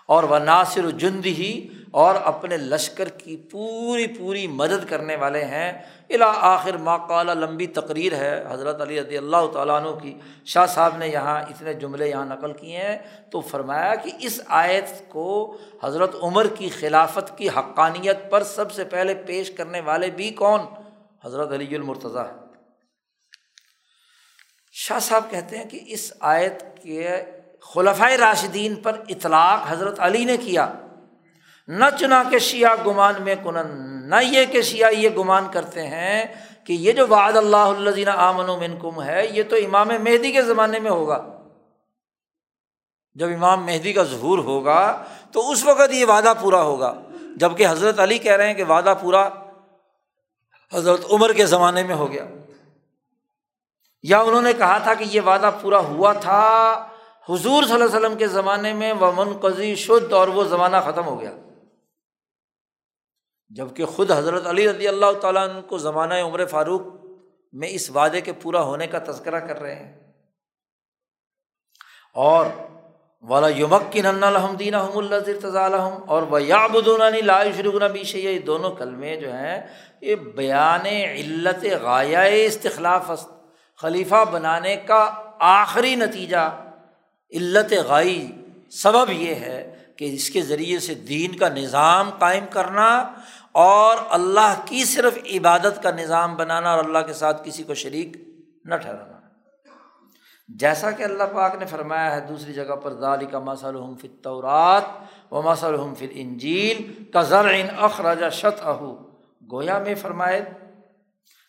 اور وہ ناصر جند ہی اور اپنے لشکر کی پوری پوری مدد کرنے والے ہیں۔ الا آخر ماقال لمبی تقریر ہے حضرت علی رضی اللہ تعالیٰ عنہ کی۔ شاہ صاحب نے یہاں اتنے جملے یہاں نقل کیے ہیں تو فرمایا کہ اس آیت کو حضرت عمر کی خلافت کی حقانیت پر سب سے پہلے پیش کرنے والے بھی کون؟ حضرت علی المرتضیٰ۔ شاہ صاحب کہتے ہیں کہ اس آیت کے خلفۂ راشدین پر اطلاق حضرت علی نے کیا۔ نہ چنا کے شیعہ گمان میں کنن، نہ یہ کہ شیعہ یہ گمان کرتے ہیں کہ یہ جو وعد اللہ الزین آمن و منکم ہے، یہ تو امام مہدی کے زمانے میں ہوگا۔ جب امام مہدی کا ظہور ہوگا تو اس وقت یہ وعدہ پورا ہوگا۔ جبکہ حضرت علی کہہ رہے ہیں کہ وعدہ پورا حضرت عمر کے زمانے میں ہو گیا۔ یا انہوں نے کہا تھا کہ یہ وعدہ پورا ہوا تھا حضور صلی اللہ علیہ وسلم کے زمانے میں وہ منقضی شدھ اور وہ زمانہ ختم ہو گیا۔ جبکہ خود حضرت علی رضی اللہ تعالیٰ عنہ کو زمانہ عمر فاروق میں اس وعدے کے پورا ہونے کا تذکرہ کر رہے ہیں۔ اور والا یمک کی نن الحمدین اور وہ یابدونانی لا شروع بیش یہ دونوں کلمے جو ہیں، یہ بیان علت غایہ استخلاف خلیفہ بنانے کا آخری نتیجہ علت غائی سبب یہ ہے کہ اس کے ذریعے سے دین کا نظام قائم کرنا اور اللہ کی صرف عبادت کا نظام بنانا اور اللہ کے ساتھ کسی کو شریک نہ ٹھہرانا۔ جیسا کہ اللہ پاک نے فرمایا ہے، دوسری جگہ پر دالی کا مسل فطورات و مسل فل انجیل کا ذرعین اخراجہ شت اہو گویا میں فرمائے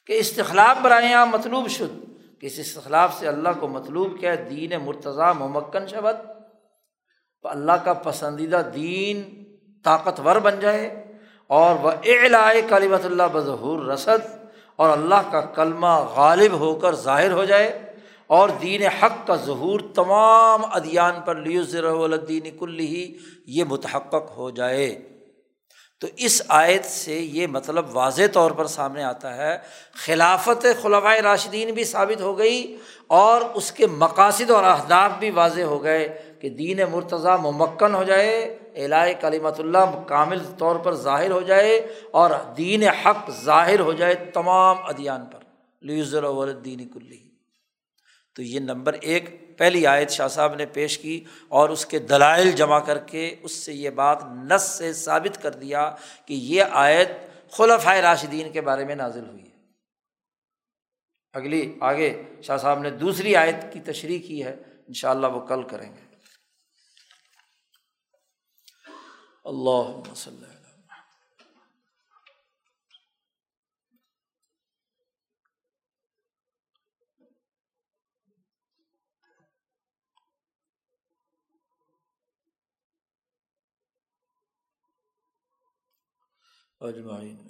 کہ استخلاف برائیاں مطلوب شد۔ اس استخلاف سے اللہ کو مطلوب کیا ہے؟ دین مرتضیٰ ممکن شبت اللہ کا پسندیدہ دین طاقتور بن جائے۔ اور وہ اعلائے کلیمت اللہ بظہور رسد۔ اور اللہ کا کلمہ غالب ہو کر ظاہر ہو جائے۔ اور دین حق کا ظہور تمام ادیان پر لیوزر الدین کل ہی یہ متحق ہو جائے۔ تو اس آیت سے یہ مطلب واضح طور پر سامنے آتا ہے، خلافت خلفۂ راشدین بھی ثابت ہو گئی اور اس کے مقاصد اور اہداف بھی واضح ہو گئے کہ دین مرتضیٰ ممکن ہو جائے الائے کلیمت اللہ کامل طور پر ظاہر ہو جائے اور دین حق ظاہر ہو جائے تمام ادیان پر۔ لیزر الدین کلی۔ تو یہ نمبر ایک۔ پہلی آیت شاہ صاحب نے پیش کی اور اس کے دلائل جمع کر کے اس سے یہ بات نس سے ثابت کر دیا کہ یہ آیت خلفۂ راشدین کے بارے میں نازل ہوئی ہے۔ اگلی، آگے شاہ صاحب نے دوسری آیت کی تشریح کی ہے ان شاء اللہ وہ کل کریں گے۔ اللہ وسلم اجمعین۔